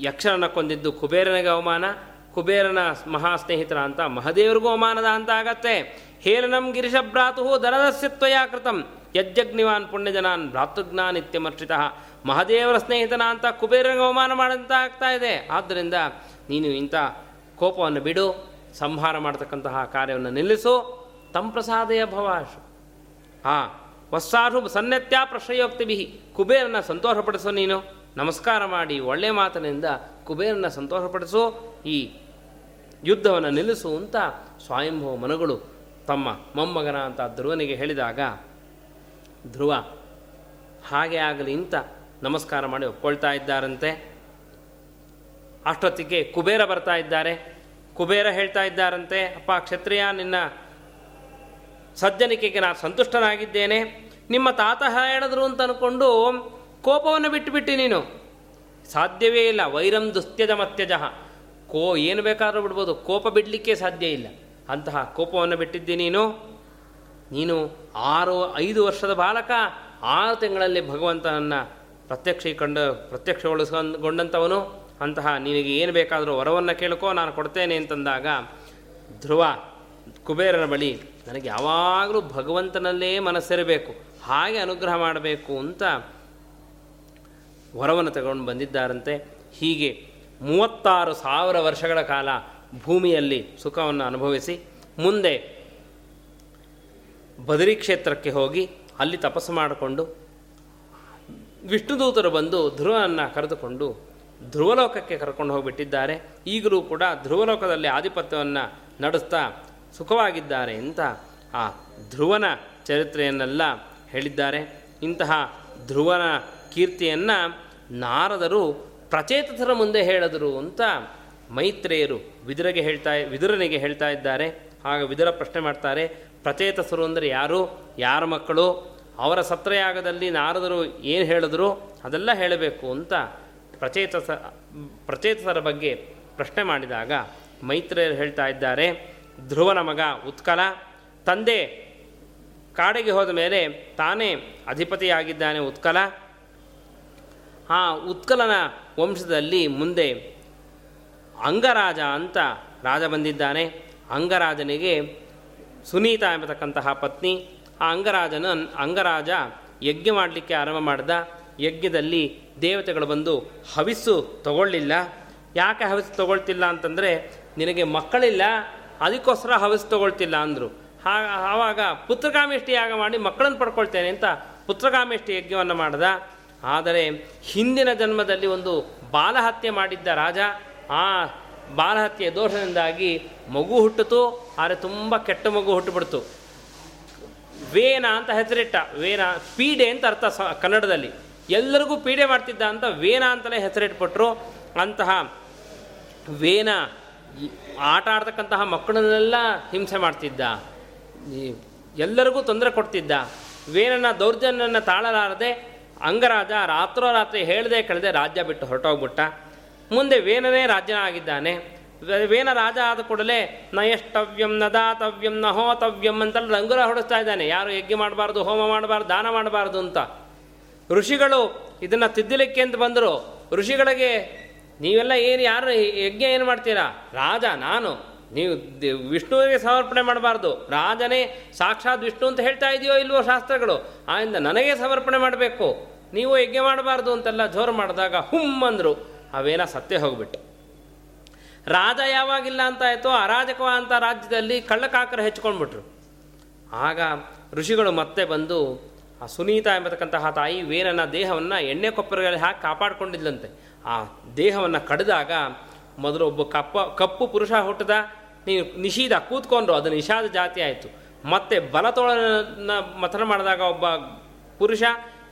S1: ಯಕ್ಷರನ ಕೊಂದಿದ್ದು ಕುಬೇರನಿಗೆ ಅವಮಾನ, ಕುಬೇರನ ಮಹಾ ಸ್ನೇಹಿತರ ಅಂತ ಮಹದೇವರಿಗೂ ಅವಮಾನದ ಅಂತ ಆಗತ್ತೆ. ಹೇಲನಂ ಗಿರಿಶಭ್ರಾತು ದರದಸ್ಯತ್ವಯ ಕೃತಂ ಯಜ್ಜಗ್ನಿವಾನ್ ಪುಣ್ಯಜನಾನ್ ಭ್ರಾತೃಜ್ಞಾನ್ ಇತ್ಯಮರ್ಷಿತ ಮಹಾದೇವರ ಸ್ನೇಹಿತನ ಅಂತ ಕುಬೇರನಿಗೆ ಅವಮಾನ ಮಾಡಂತ ಆಗ್ತಾ ಇದೆ. ಆದ್ದರಿಂದ ನೀನು ಇಂಥ ಕೋಪವನ್ನು ಬಿಡು, ಸಂಹಾರ ಮಾಡತಕ್ಕಂತಹ ಕಾರ್ಯವನ್ನು ನಿಲ್ಲಿಸು. ತಂಪ್ರಸಾದಯ ಭವಾಶು. ಆ ವಸ್ಸಾರು ಸನ್ಯತ್ಯಾ ಬಿಹ ಕುಬೇರನ ಸಂತೋಷಪಡಿಸೋ ನೀನು. ನಮಸ್ಕಾರ ಮಾಡಿ ಒಳ್ಳೆ ಮಾತಿನಿಂದ ಕುಬೇರನ ಸಂತೋಷಪಡಿಸು. ಈ ಯುದ್ಧವನ್ನು ನಿಲ್ಲಿಸು ಅಂತ ಸ್ವಯಂಭವ ಮನಗಳು ತಮ್ಮ ಮೊಮ್ಮಗನ ಅಂತ ಧ್ರುವನಿಗೆ ಹೇಳಿದಾಗ, ಧ್ರುವ, ಹಾಗೆ ಆಗಲಿ ಅಂತ ನಮಸ್ಕಾರ ಮಾಡಿ ಒಪ್ಕೊಳ್ತಾ ಇದ್ದಾರಂತೆ. ಅಷ್ಟೊತ್ತಿಗೆ ಕುಬೇರ ಬರ್ತಾ ಇದ್ದಾರೆ. ಕುಬೇರ ಹೇಳ್ತಾ ಇದ್ದಾರಂತೆ, ಅಪ್ಪ, ಕ್ಷತ್ರಿಯ, ನಿನ್ನ ಸಜ್ಜನಿಕೆಗೆ ನಾನು ಸಂತುಷ್ಟನಾಗಿದ್ದೇನೆ. ನಿಮ್ಮ ತಾತ ಹೇಳಿದ್ರು ಅಂತ ಅಂದ್ಕೊಂಡು ಕೋಪವನ್ನು ಬಿಟ್ಟುಬಿಟ್ಟು ನೀನು. ಸಾಧ್ಯವೇ ಇಲ್ಲ. ವೈರಂ ದುಸ್ತ್ಯಜ ಮತ್ಯಜ. ಕೋ, ಏನು ಬೇಕಾದರೂ ಬಿಡ್ಬೋದು. ಕೋಪ ಬಿಡಲಿಕ್ಕೆ ಸಾಧ್ಯ ಇಲ್ಲ. ಅಂತಹ ಕೋಪವನ್ನು ಬಿಟ್ಟಿದ್ದಿ ನೀನು. ನೀನು ಆರು, ಐದು ವರ್ಷದ ಬಾಲಕ. ಆರು ತಿಂಗಳಲ್ಲಿ ಭಗವಂತನನ್ನು ಪ್ರತ್ಯಕ್ಷೀಕಂಡು, ಪ್ರತ್ಯಕ್ಷಗೊಳಿಸಿಕೊಂಡಂಥವನು. ಅಂತಹ ನಿನಗೆ ಏನು ಬೇಕಾದರೂ ವರವನ್ನು ಕೇಳ್ಕೋ, ನಾನು ಕೊಡ್ತೇನೆ ಅಂತಂದಾಗ ಧ್ರುವ ಕುಬೇರನ ಬಳಿ ನನಗೆ ಯಾವಾಗಲೂ ಭಗವಂತನಲ್ಲೇ ಮನಸ್ಸಿರಬೇಕು. ಹಾಗೆ ಅನುಗ್ರಹ ಮಾಡಬೇಕು ಅಂತ ವರವನ್ನು ತಗೊಂಡು ಬಂದಿದ್ದಾರಂತೆ. ಹೀಗೆ ಮೂವತ್ತಾರು ಸಾವಿರ ವರ್ಷಗಳ ಕಾಲ ಭೂಮಿಯಲ್ಲಿ ಸುಖವನ್ನು ಅನುಭವಿಸಿ, ಮುಂದೆ ಬದರಿ ಕ್ಷೇತ್ರಕ್ಕೆ ಹೋಗಿ ಅಲ್ಲಿ ತಪಸ್ಸು ಮಾಡಿಕೊಂಡು ವಿಷ್ಣುದೂತರು ಬಂದು ಧ್ರುವನನ್ನು ಕರೆದುಕೊಂಡು ಧ್ರುವಲೋಕಕ್ಕೆ ಕರ್ಕೊಂಡು ಹೋಗಿಬಿಟ್ಟಿದ್ದಾರೆ. ಈಗಲೂ ಕೂಡ ಧ್ರುವಲೋಕದಲ್ಲಿ ಆಧಿಪತ್ಯವನ್ನು ನಡೆಸ್ತಾ ಸುಖವಾಗಿದ್ದಾರೆ ಅಂತ ಆ ಧ್ರುವನ ಚರಿತ್ರೆಯನ್ನೆಲ್ಲ ಹೇಳಿದ್ದಾರೆ. ಇಂತಹ ಧ್ರುವನ ಕೀರ್ತಿಯನ್ನು ನಾರದರು ಪ್ರಚೇತಸರ ಮುಂದೆ ಹೇಳಿದರು ಅಂತ ಮೈತ್ರೇಯರು ವಿದುರಗೆ ಹೇಳ್ತಾ, ವಿದುರನಿಗೆ ಹೇಳ್ತಾ ಇದ್ದಾರೆ. ಆಗ ವಿದುರ ಪ್ರಶ್ನೆ ಮಾಡ್ತಾರೆ, ಪ್ರಚೇತಸರು ಅಂದರೆ ಯಾರು, ಯಾರ ಮಕ್ಕಳು, ಅವರ ಸತ್ರಯಾಗದಲ್ಲಿ ನಾರದರು ಏನು ಹೇಳಿದ್ರು, ಅದೆಲ್ಲ ಹೇಳಬೇಕು ಅಂತ ಪ್ರಚೇತಸ, ಪ್ರಚೇತಸರ ಬಗ್ಗೆ ಪ್ರಶ್ನೆ ಮಾಡಿದಾಗ ಮೈತ್ರೇಯರು ಹೇಳ್ತಾ ಇದ್ದಾರೆ ಧ್ರುವನ ಮಗ ಉತ್ಕಲ ತಂದೆ ಕಾಡಿಗೆ ಹೋದ ಮೇಲೆ ತಾನೇ ಅಧಿಪತಿಯಾಗಿದ್ದಾನೆ ಉತ್ಕಲ. ಆ ಉತ್ಕಲನ ವಂಶದಲ್ಲಿ ಮುಂದೆ ಅಂಗರಾಜ ಅಂತ ರಾಜ ಬಂದಿದ್ದಾನೆ. ಅಂಗರಾಜನಿಗೆ ಸುನೀತ ಎಂಬತಕ್ಕಂತಹ ಪತ್ನಿ. ಆ ಅಂಗರಾಜನ ಅಂಗರಾಜ ಯಜ್ಞ ಮಾಡಲಿಕ್ಕೆ ಆರಂಭ ಮಾಡಿದ. ಯಜ್ಞದಲ್ಲಿ ದೇವತೆಗಳು ಬಂದು ಹವಿಸ್ಸು ತಗೊಳ್ಳಿಲ್ಲ. ಯಾಕೆ ಹವಿಸ್ಸು ತಗೊಳ್ತಿಲ್ಲ ಅಂತಂದರೆ ನಿನಗೆ ಮಕ್ಕಳಿಲ್ಲ ಅದಕ್ಕೋಸ್ಕರ ಹವಸ್ ತಗೊಳ್ತಿಲ್ಲ ಅಂದರು. ಹಾಗ ಆವಾಗ ಪುತ್ರಕಾಮೇಷ್ಟಿ ಯಾಗ ಮಾಡಿ ಮಕ್ಕಳನ್ನು ಪಡ್ಕೊಳ್ತೇನೆ ಅಂತ ಪುತ್ರಕಾಮೇಷ್ಟಿ ಯಜ್ಞವನ್ನು ಮಾಡ್ದ. ಆದರೆ ಹಿಂದಿನ ಜನ್ಮದಲ್ಲಿ ಒಂದು ಬಾಲಹತ್ಯೆ ಮಾಡಿದ್ದ ರಾಜ, ಆ ಬಾಲಹತ್ಯೆ ದೋಷದಿಂದಾಗಿ ಮಗು ಹುಟ್ಟಿತು ಆದರೆ ತುಂಬ ಕೆಟ್ಟ ಮಗು ಹುಟ್ಟುಬಿಡ್ತು. ವೇನ ಅಂತ ಹೆಸರಿಟ್ಟ, ವೇನ, ಪೀಡೆ ಅಂತ ಅರ್ಥ ಸ, ಕನ್ನಡದಲ್ಲಿ. ಎಲ್ಲರಿಗೂ ಪೀಡೆ ಮಾಡ್ತಿದ್ದ ಅಂತ ವೇನ ಅಂತಲೇ ಹೆಸರಿಟ್ಬಿಟ್ರು. ಅಂತಹ ವೇನ ಆಟ ಆಡ್ತಕ್ಕಂತಹ ಮಕ್ಕಳನ್ನೆಲ್ಲ ಹಿಂಸೆ ಮಾಡ್ತಿದ್ದ. ಎಲ್ಲರಿಗೂ ತೊಂದರೆ ಕೊಡ್ತಿದ್ದ. ವೇನನ ದೌರ್ಜನ್ಯನ ತಾಳಲಾರದೆ ಅಂಗರಾಜ ರಾತ್ರೋರಾತ್ರಿ ಹೇಳದೆ ಕಳೆದೆ ರಾಜ್ಯ ಬಿಟ್ಟು ಹೊರಟೋಗ್ಬಿಟ್ಟ. ಮುಂದೆ ವೇನನೇ ರಾಜ್ಯನ ಆಗಿದ್ದಾನೆ ವೇನ ರಾಜ ಆದ ಕೂಡಲೇ ನ ಎಷ್ಟವ್ಯಂ ನ ದಾತವ್ಯಂ ನ ಹೋತವ್ಯಂ ಅಂತ ರಂಗುರ ಹೊಡಿಸ್ತಾ ಇದ್ದಾನೆ. ಯಾರು ಯಜ್ಞ ಮಾಡಬಾರ್ದು, ಹೋಮ ಮಾಡಬಾರ್ದು, ದಾನ ಮಾಡಬಾರ್ದು ಅಂತ. ಋಷಿಗಳು ಇದನ್ನು ತಿದ್ದಲಿಕ್ಕೆ ಅಂತ ಬಂದರು. ಋಷಿಗಳಿಗೆ ನೀವೆಲ್ಲ ಏನು ಯಾರು ಯಜ್ಞ ಏನು ಮಾಡ್ತೀರಾ? ರಾಜ, ನಾನು. ನೀವು ವಿಷ್ಣುವಿಗೆ ಸಮರ್ಪಣೆ ಮಾಡಬಾರ್ದು. ರಾಜನೇ ಸಾಕ್ಷಾತ್ ವಿಷ್ಣು ಅಂತ ಹೇಳ್ತಾ ಇದೆಯೋ ಇಲ್ವೋ ಶಾಸ್ತ್ರಗಳು? ಆಯಿಂದ ನನಗೆ ಸಮರ್ಪಣೆ ಮಾಡಬೇಕು. ನೀವು ಯಜ್ಞ ಮಾಡಬಾರ್ದು ಅಂತೆಲ್ಲ ಜೋರು ಮಾಡಿದಾಗ ಹುಮ್ ಅಂದರು. ಅವೇನ ಸತ್ಯ ಹೋಗ್ಬಿಟ್ಟು. ರಾಜ ಯಾವಾಗಿಲ್ಲ ಅಂತ ಆಯಿತು ಅಂತ ರಾಜ್ಯದಲ್ಲಿ ಕಳ್ಳಕಾಕರ ಹೆಚ್ಕೊಂಡ್ಬಿಟ್ರು. ಆಗ ಋಷಿಗಳು ಮತ್ತೆ ಬಂದು ಆ ಸುನೀತ ಎಂಬತಕ್ಕಂತಹ ತಾಯಿ ವೇರನ ದೇಹವನ್ನು ಎಣ್ಣೆ ಕೊಪ್ಪರಗಳಲ್ಲಿ ಹಾಕಿ ಕಾಪಾಡಿಕೊಂಡಿದ್ಲಂತೆ. ಆ ದೇಹವನ್ನು ಕಡಿದಾಗ ಮೊದಲು ಒಬ್ಬ ಕಪ್ಪ, ಕಪ್ಪು ಪುರುಷ ಹುಟ್ಟದ, ನೀನು ನಿಷೀದ ಕೂತ್ಕೊಂಡ್ರು, ಅದು ನಿಷಾದ ಜಾತಿ ಆಯಿತು. ಮತ್ತೆ ಬಲತೋಳನ ಮಥನ ಮಾಡಿದಾಗ ಒಬ್ಬ ಪುರುಷ,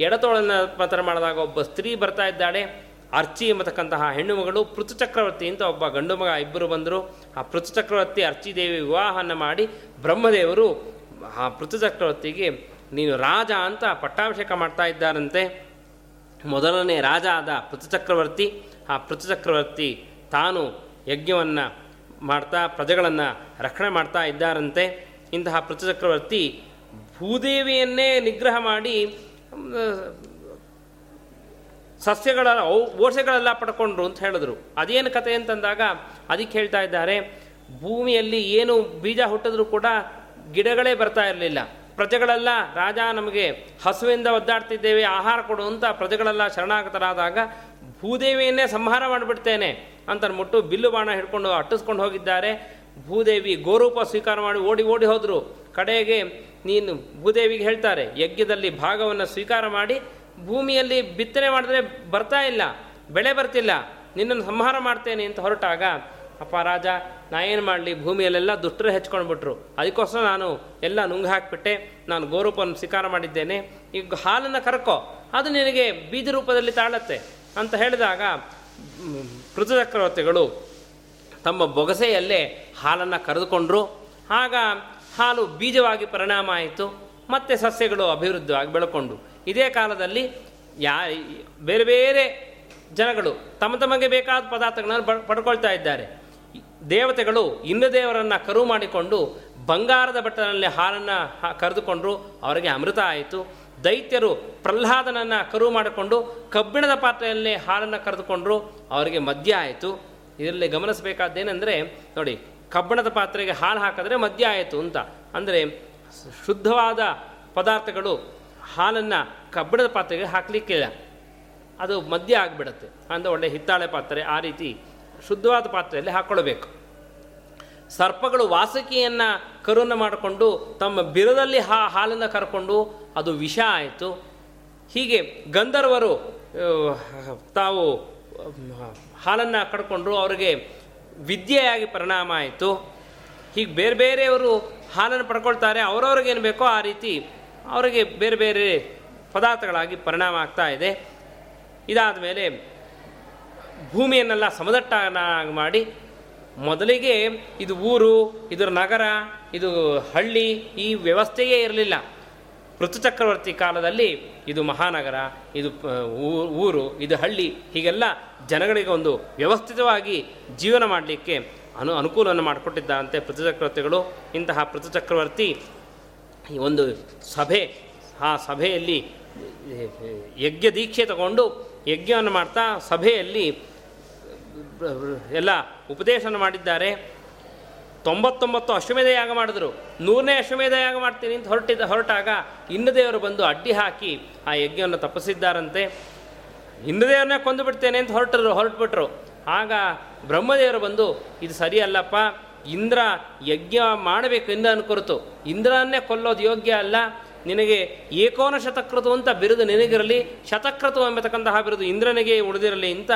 S1: ಎಡತೋಳನ ಮಥನ ಮಾಡಿದಾಗ ಒಬ್ಬ ಸ್ತ್ರೀ ಬರ್ತಾ ಇದ್ದಾಳೆ. ಅರ್ಚಿ ಎಂಬತಕ್ಕಂತಹ ಹೆಣ್ಣು ಮಗಳು ಪೃಥು ಚಕ್ರವರ್ತಿ ಅಂತ ಒಬ್ಬ ಗಂಡು ಮಗ ಇಬ್ಬರು ಬಂದರು. ಆ ಪೃಥು ಚಕ್ರವರ್ತಿ ಅರ್ಚಿದೇವಿ ವಿವಾಹವನ್ನು ಮಾಡಿ ಬ್ರಹ್ಮದೇವರು, ಆ ಪೃಥು ಚಕ್ರವರ್ತಿಗೆ, ನೀನು ರಾಜ ಅಂತ ಪಟ್ಟಾಭಿಷೇಕ ಮಾಡ್ತಾ ಇದ್ದಾರಂತೆ. ಮೊದಲನೇ ರಾಜ ಆದ ಪೃಥುಚಕ್ರವರ್ತಿ ಆ ಪೃಥುಚಕ್ರವರ್ತಿ ತಾನು ಯಜ್ಞವನ್ನು ಮಾಡ್ತಾ, ಪ್ರಜೆಗಳನ್ನು ರಕ್ಷಣೆ ಮಾಡ್ತಾ ಇದ್ದಾರಂತೆ. ಇಂತಹ ಪೃಥುಚಕ್ರವರ್ತಿ ಭೂದೇವಿಯನ್ನೇ ನಿಗ್ರಹ ಮಾಡಿ ಸಸ್ಯಗಳ ಓಷೆಗಳೆಲ್ಲ ಪಡ್ಕೊಂಡ್ರು ಅಂತ ಹೇಳಿದ್ರು. ಅದೇನು ಕತೆ ಅಂತಂದಾಗ ಅದಕ್ಕೆ ಹೇಳ್ತಾ ಇದ್ದಾರೆ, ಭೂಮಿಯಲ್ಲಿ ಏನು ಬೀಜ ಹುಟ್ಟಿದ್ರೂ ಕೂಡ ಗಿಡಗಳೇ ಬರ್ತಾ ಇರಲಿಲ್ಲ. ಪ್ರಜೆಗಳೆಲ್ಲ, ರಾಜ ನಮಗೆ ಹಸುವಿಂದ ಒದ್ದಾಡ್ತಿದ್ದೇವೆ, ಆಹಾರ ಕೊಡು ಅಂತ ಪ್ರಜೆಗಳೆಲ್ಲ ಶರಣಾಗತರಾದಾಗ ಭೂದೇವಿಯನ್ನೇ ಸಂಹಾರ ಮಾಡಿಬಿಡ್ತೇನೆ ಅಂತನ್ಬಿಟ್ಟು ಬಿಲ್ಲು ಬಾಣ ಹಿಡ್ಕೊಂಡು ಅಟ್ಟಿಸ್ಕೊಂಡು ಹೋಗಿದ್ದಾರೆ. ಭೂದೇವಿ ಗೋರೂಪ ಸ್ವೀಕಾರ ಮಾಡಿ ಓಡಿ ಓಡಿ ಹೋದರು. ಕಡೆಗೆ ನೀನು ಭೂದೇವಿಗೆ ಹೇಳ್ತಾರೆ, ಯಜ್ಞದಲ್ಲಿ ಭಾಗವನ್ನು ಸ್ವೀಕಾರ ಮಾಡಿ ಭೂಮಿಯಲ್ಲಿ ಬಿತ್ತನೆ ಮಾಡಿದ್ರೆ ಬರ್ತಾ ಇಲ್ಲ, ಬೆಳೆ ಬರ್ತಿಲ್ಲ, ನಿನ್ನನ್ನು ಸಂಹಾರ ಮಾಡ್ತೇನೆ ಅಂತ ಹೊರಟಾಗ ಅಪ್ಪ ರಾಜ, ನಾ ಏನು ಮಾಡಲಿ? ಭೂಮಿಯಲ್ಲೆಲ್ಲ ದುಷ್ಟರು ಹೆಚ್ಕೊಂಡ್ಬಿಟ್ರು. ಅದಕ್ಕೋಸ್ಕರ ನಾನು ಎಲ್ಲ ನುಂಗ್ ಹಾಕಿಬಿಟ್ಟೆ. ನಾನು ಗೋರೂಪವನ್ನು ಸ್ವೀಕಾರ ಮಾಡಿದ್ದೇನೆ. ಈಗ ಹಾಲನ್ನು ಕರ್ಕೋ. ಅದು ನಿನಗೆ ಬೀಜ ರೂಪದಲ್ಲಿ ತಾಳತ್ತೆ. ಅಂತ ಹೇಳಿದಾಗ ಕೃತಚಕ್ರವರ್ತಿಗಳು ಚಕ್ರವರ್ತಿಗಳು ತಮ್ಮ ಬೊಗಸೆಯಲ್ಲೇ ಹಾಲನ್ನು ಕರೆದುಕೊಂಡ್ರು. ಆಗ ಹಾಲು ಬೀಜವಾಗಿ ಪರಿಣಾಮ ಆಯಿತು. ಮತ್ತೆ ಸಸ್ಯಗಳು ಅಭಿವೃದ್ಧಿಯಾಗಿ ಬೆಳ್ಕೊಂಡು ಇದೇ ಕಾಲದಲ್ಲಿ ಯಾ, ಬೇರೆ ಬೇರೆ ಜನಗಳು ತಮ್ಮ ತಮಗೆ ಬೇಕಾದ ಪದಾರ್ಥಗಳನ್ನು ಪಡ್ಕೊಳ್ತಾ ಇದ್ದಾರೆ. ದೇವತೆಗಳು ಇಂದ್ರ ದೇವರನ್ನು ಕರು ಮಾಡಿಕೊಂಡು ಬಂಗಾರದ ಬಟ್ಟನಲ್ಲಿ ಹಾಲನ್ನು ಕರೆದುಕೊಂಡ್ರು, ಅವರಿಗೆ ಅಮೃತ ಆಯಿತು. ದೈತ್ಯರು ಪ್ರಹ್ಲಾದನನ್ನು ಕರು ಮಾಡಿಕೊಂಡು ಕಬ್ಬಿಣದ ಪಾತ್ರೆಯಲ್ಲಿ ಹಾಲನ್ನು ಕರೆದುಕೊಂಡ್ರು, ಅವರಿಗೆ ಮದ್ಯ ಆಯಿತು. ಇದರಲ್ಲಿ ಗಮನಿಸಬೇಕಾದ್ದೇನೆಂದರೆ, ನೋಡಿ, ಕಬ್ಬಿಣದ ಪಾತ್ರೆಗೆ ಹಾಲು ಹಾಕಿದ್ರೆ ಮದ್ಯ ಆಯಿತು ಅಂತ. ಅಂದರೆ, ಶುದ್ಧವಾದ ಪದಾರ್ಥಗಳು ಹಾಲನ್ನು ಕಬ್ಬಿಣದ ಪಾತ್ರೆಗೆ ಹಾಕಲಿಕ್ಕಿಲ್ಲ. ಅದು ಮದ್ಯ ಆಗಿಬಿಡುತ್ತೆ. ಅಂದರೆ ಒಳ್ಳೆ ಹಿತ್ತಾಳೆ ಪಾತ್ರೆ ಆ ರೀತಿ ಶುದ್ಧವಾದ ಪಾತ್ರೆಯಲ್ಲಿ ಹಾಕ್ಕೊಳ್ಬೇಕು ಸರ್ಪಗಳು ವಾಸಕಿಯನ್ನು ಕರುನ ಮಾಡಿಕೊಂಡು ತಮ್ಮ ಬಿರದಲ್ಲಿ ಹಾ ಹಾಲನ್ನು ಕರ್ಕೊಂಡು ಅದು ವಿಷ ಆಯಿತು. ಹೀಗೆ ಗಂಧರ್ವರು ತಾವು ಹಾಲನ್ನು ಕಡ್ಕೊಂಡ್ರು ಅವರಿಗೆ ವಿದ್ಯೆಯಾಗಿ ಪರಿಣಾಮ ಆಯಿತು. ಹೀಗೆ ಬೇರೆ ಬೇರೆಯವರು ಹಾಲನ್ನು ಪಡ್ಕೊಳ್ತಾರೆ ಅವರವ್ರಿಗೇನು ಬೇಕೋ ಆ ರೀತಿ ಅವರಿಗೆ ಬೇರೆ ಬೇರೆ ಪದಾರ್ಥಗಳಾಗಿ ಪರಿಣಾಮ ಆಗ್ತಾ ಇದೆ. ಇದಾದ ಮೇಲೆ ಭೂಮಿಯನ್ನೆಲ್ಲ ಸಮದಟ್ಟನಾಗಿ ಮಾಡಿ ಮೊದಲಿಗೆ ಇದು ಊರು ಇದರ ನಗರ, ಇದು ಹಳ್ಳಿ ಈ ವ್ಯವಸ್ಥೆಯೇ ಇರಲಿಲ್ಲ. ಋತುಚಕ್ರವರ್ತಿ ಚಕ್ರವರ್ತಿ ಕಾಲದಲ್ಲಿ ಇದು ಮಹಾನಗರ, ಇದು ಊರು, ಇದು ಹಳ್ಳಿ ಹೀಗೆಲ್ಲ ಜನಗಳಿಗೆ ಒಂದು ವ್ಯವಸ್ಥಿತವಾಗಿ ಜೀವನ ಮಾಡಲಿಕ್ಕೆ ಅನು, ಅನುಕೂಲವನ್ನು ಮಾಡಿಕೊಟ್ಟಿದ್ದಂತೆ ಪೃಥು ಚಕ್ರವರ್ತಿಗಳು. ಇಂತಹ ಪೃಥು ಚಕ್ರವರ್ತಿ ಒಂದು ಸಭೆ, ಆ ಸಭೆಯಲ್ಲಿ ಯಜ್ಞ ದೀಕ್ಷೆ ತಗೊಂಡು ಯಜ್ಞವನ್ನು ಮಾಡ್ತಾ ಸಭೆಯಲ್ಲಿ ಎಲ್ಲ ಉಪದೇಶನ ಮಾಡಿದ್ದಾರೆ. ತೊಂಬತ್ತೊಂಬತ್ತು ಅಶ್ವಮೇಧ ಯಾಗ ಮಾಡಿದ್ರು. ನೂರನೇ ಅಶ್ವಮೇಧ ಯಾಗ ಮಾಡ್ತೀನಿ ಅಂತ ಹೊರಟಿದ್ದ, ಹೊರಟಾಗ ಇಂದ್ರದೇವರು ಬಂದು ಅಡ್ಡಿ ಹಾಕಿ ಆ ಯಜ್ಞವನ್ನು ತಪ್ಪಿಸಿದ್ದಾರಂತೆ ಇಂದ್ರದೇವರನ್ನೇ ಕೊಂದು ಬಿಡ್ತೇನೆ ಅಂತ ಹೊರಟರು, ಹೊರಟುಬಿಟ್ರು. ಆಗ ಬ್ರಹ್ಮದೇವರು ಬಂದು, ಇದು ಸರಿಯಲ್ಲಪ್ಪ, ಇಂದ್ರ ಯಜ್ಞ ಮಾಡಬೇಕು ಇಂದ್ರನ ಕುರಿತು. ಇಂದ್ರನ್ನೇ ಕೊಲ್ಲೋದು ಯೋಗ್ಯ ಅಲ್ಲ. ನಿನಗೆ ಏಕೋನ ಶತಕೃತು ಅಂತ ಬಿರುದು ನಿನಗಿರಲಿ, ಶತಕೃತು ಎಂಬತಕ್ಕಂತಹ ಬಿರುದು ಇಂದ್ರನಿಗೆ ಉಳಿದಿರಲಿ ಅಂತ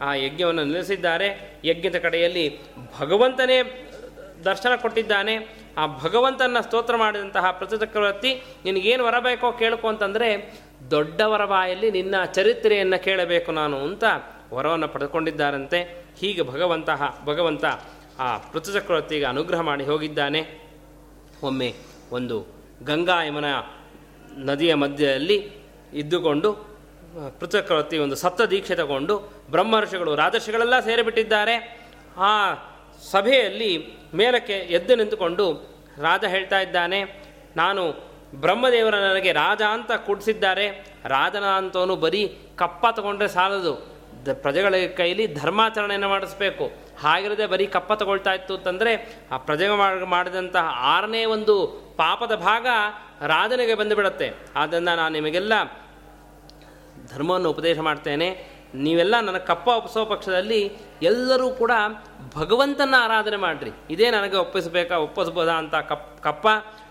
S1: ಆ ಯಜ್ಞವನ್ನು ನಿಲ್ಲಿಸಿದ್ದಾರೆ. ಯಜ್ಞದ ಕಡೆಯಲ್ಲಿ ಭಗವಂತನೇ ದರ್ಶನ ಕೊಟ್ಟಿದ್ದಾನೆ. ಆ ಭಗವಂತನ ಸ್ತೋತ್ರ ಮಾಡಿದಂತಹ ಪ್ರತಿಚಕ್ರವರ್ತಿ ನಿನಗೇನು ವರ ಬೇಕೋ ಕೇಳ್ಕೊ ಅಂತಂದರೆ ದೊಡ್ಡವರ ಬಾಯಲ್ಲಿ ನಿನ್ನ ಚರಿತ್ರೆಯನ್ನು ಕೇಳಬೇಕು ನಾನು ಅಂತ ವರವನ್ನು ಪಡೆದುಕೊಂಡಿದ್ದಾರಂತೆ. ಹೀಗೆ ಭಗವಂತ ಭಗವಂತ ಆ ಪೃಥುಚಕ್ರವರ್ತಿಗೆ ಅನುಗ್ರಹ ಮಾಡಿ ಹೋಗಿದ್ದಾನೆ. ಒಮ್ಮೆ ಒಂದು ಗಂಗಾ ಯಮನ ನದಿಯ ಮಧ್ಯದಲ್ಲಿ ಇದ್ದುಕೊಂಡು ಪೃಥುಚಕ್ರವರ್ತಿ ಒಂದು ಸಪ್ತ ದೀಕ್ಷೆ ತಗೊಂಡು ಬ್ರಹ್ಮರ್ಷಿಗಳು, ರಾಜರ್ಷಿಗಳೆಲ್ಲ ಸೇರಿಬಿಟ್ಟಿದ್ದಾರೆ. ಆ ಸಭೆಯಲ್ಲಿ ಮೇಲಕ್ಕೆ ಎದ್ದು ನಿಂತುಕೊಂಡು ರಾಜ ಹೇಳ್ತಾ ಇದ್ದಾನೆ, ನಾನು ಬ್ರಹ್ಮದೇವರ ನನಗೆ ರಾಜ ಅಂತ ಕೂಡಿಸಿದ್ದಾರೆ. ರಾಜನ ಅಂತವನು ಬರೀ ಕಪ್ಪ ತಗೊಂಡ್ರೆ ಸಾಲದು. ದ ಪ್ರಜೆಗಳ ಕೈಲಿ ಧರ್ಮಾಚರಣೆಯನ್ನು ಮಾಡಿಸ್ಬೇಕು. ಹಾಗಿರದೆ ಬರೀ ಕಪ್ಪ ತಗೊಳ್ತಾ ಇತ್ತು ಅಂತಂದರೆ ಆ ಪ್ರಜೆ ಮಾಡಿದಂತಹ ಆರನೇ ಒಂದು ಪಾಪದ ಭಾಗ ರಾಜನಿಗೆ ಬಂದುಬಿಡತ್ತೆ. ಆದ್ದರಿಂದ ನಾನು ನಿಮಗೆಲ್ಲ ಧರ್ಮವನ್ನು ಉಪದೇಶ ಮಾಡ್ತೇನೆ. ನೀವೆಲ್ಲ ನನ್ನ ಕಪ್ಪ ಒಪ್ಪಿಸೋ ಪಕ್ಷದಲ್ಲಿ ಎಲ್ಲರೂ ಕೂಡ ಭಗವಂತನ ಆರಾಧನೆ ಮಾಡಿರಿ. ಇದೇ ನನಗೆ ಒಪ್ಪಿಸಬೇಕಾ ಒಪ್ಪಿಸ್ಬೋದಾ ಅಂತ ಕಪ್, ಕಪ್ಪ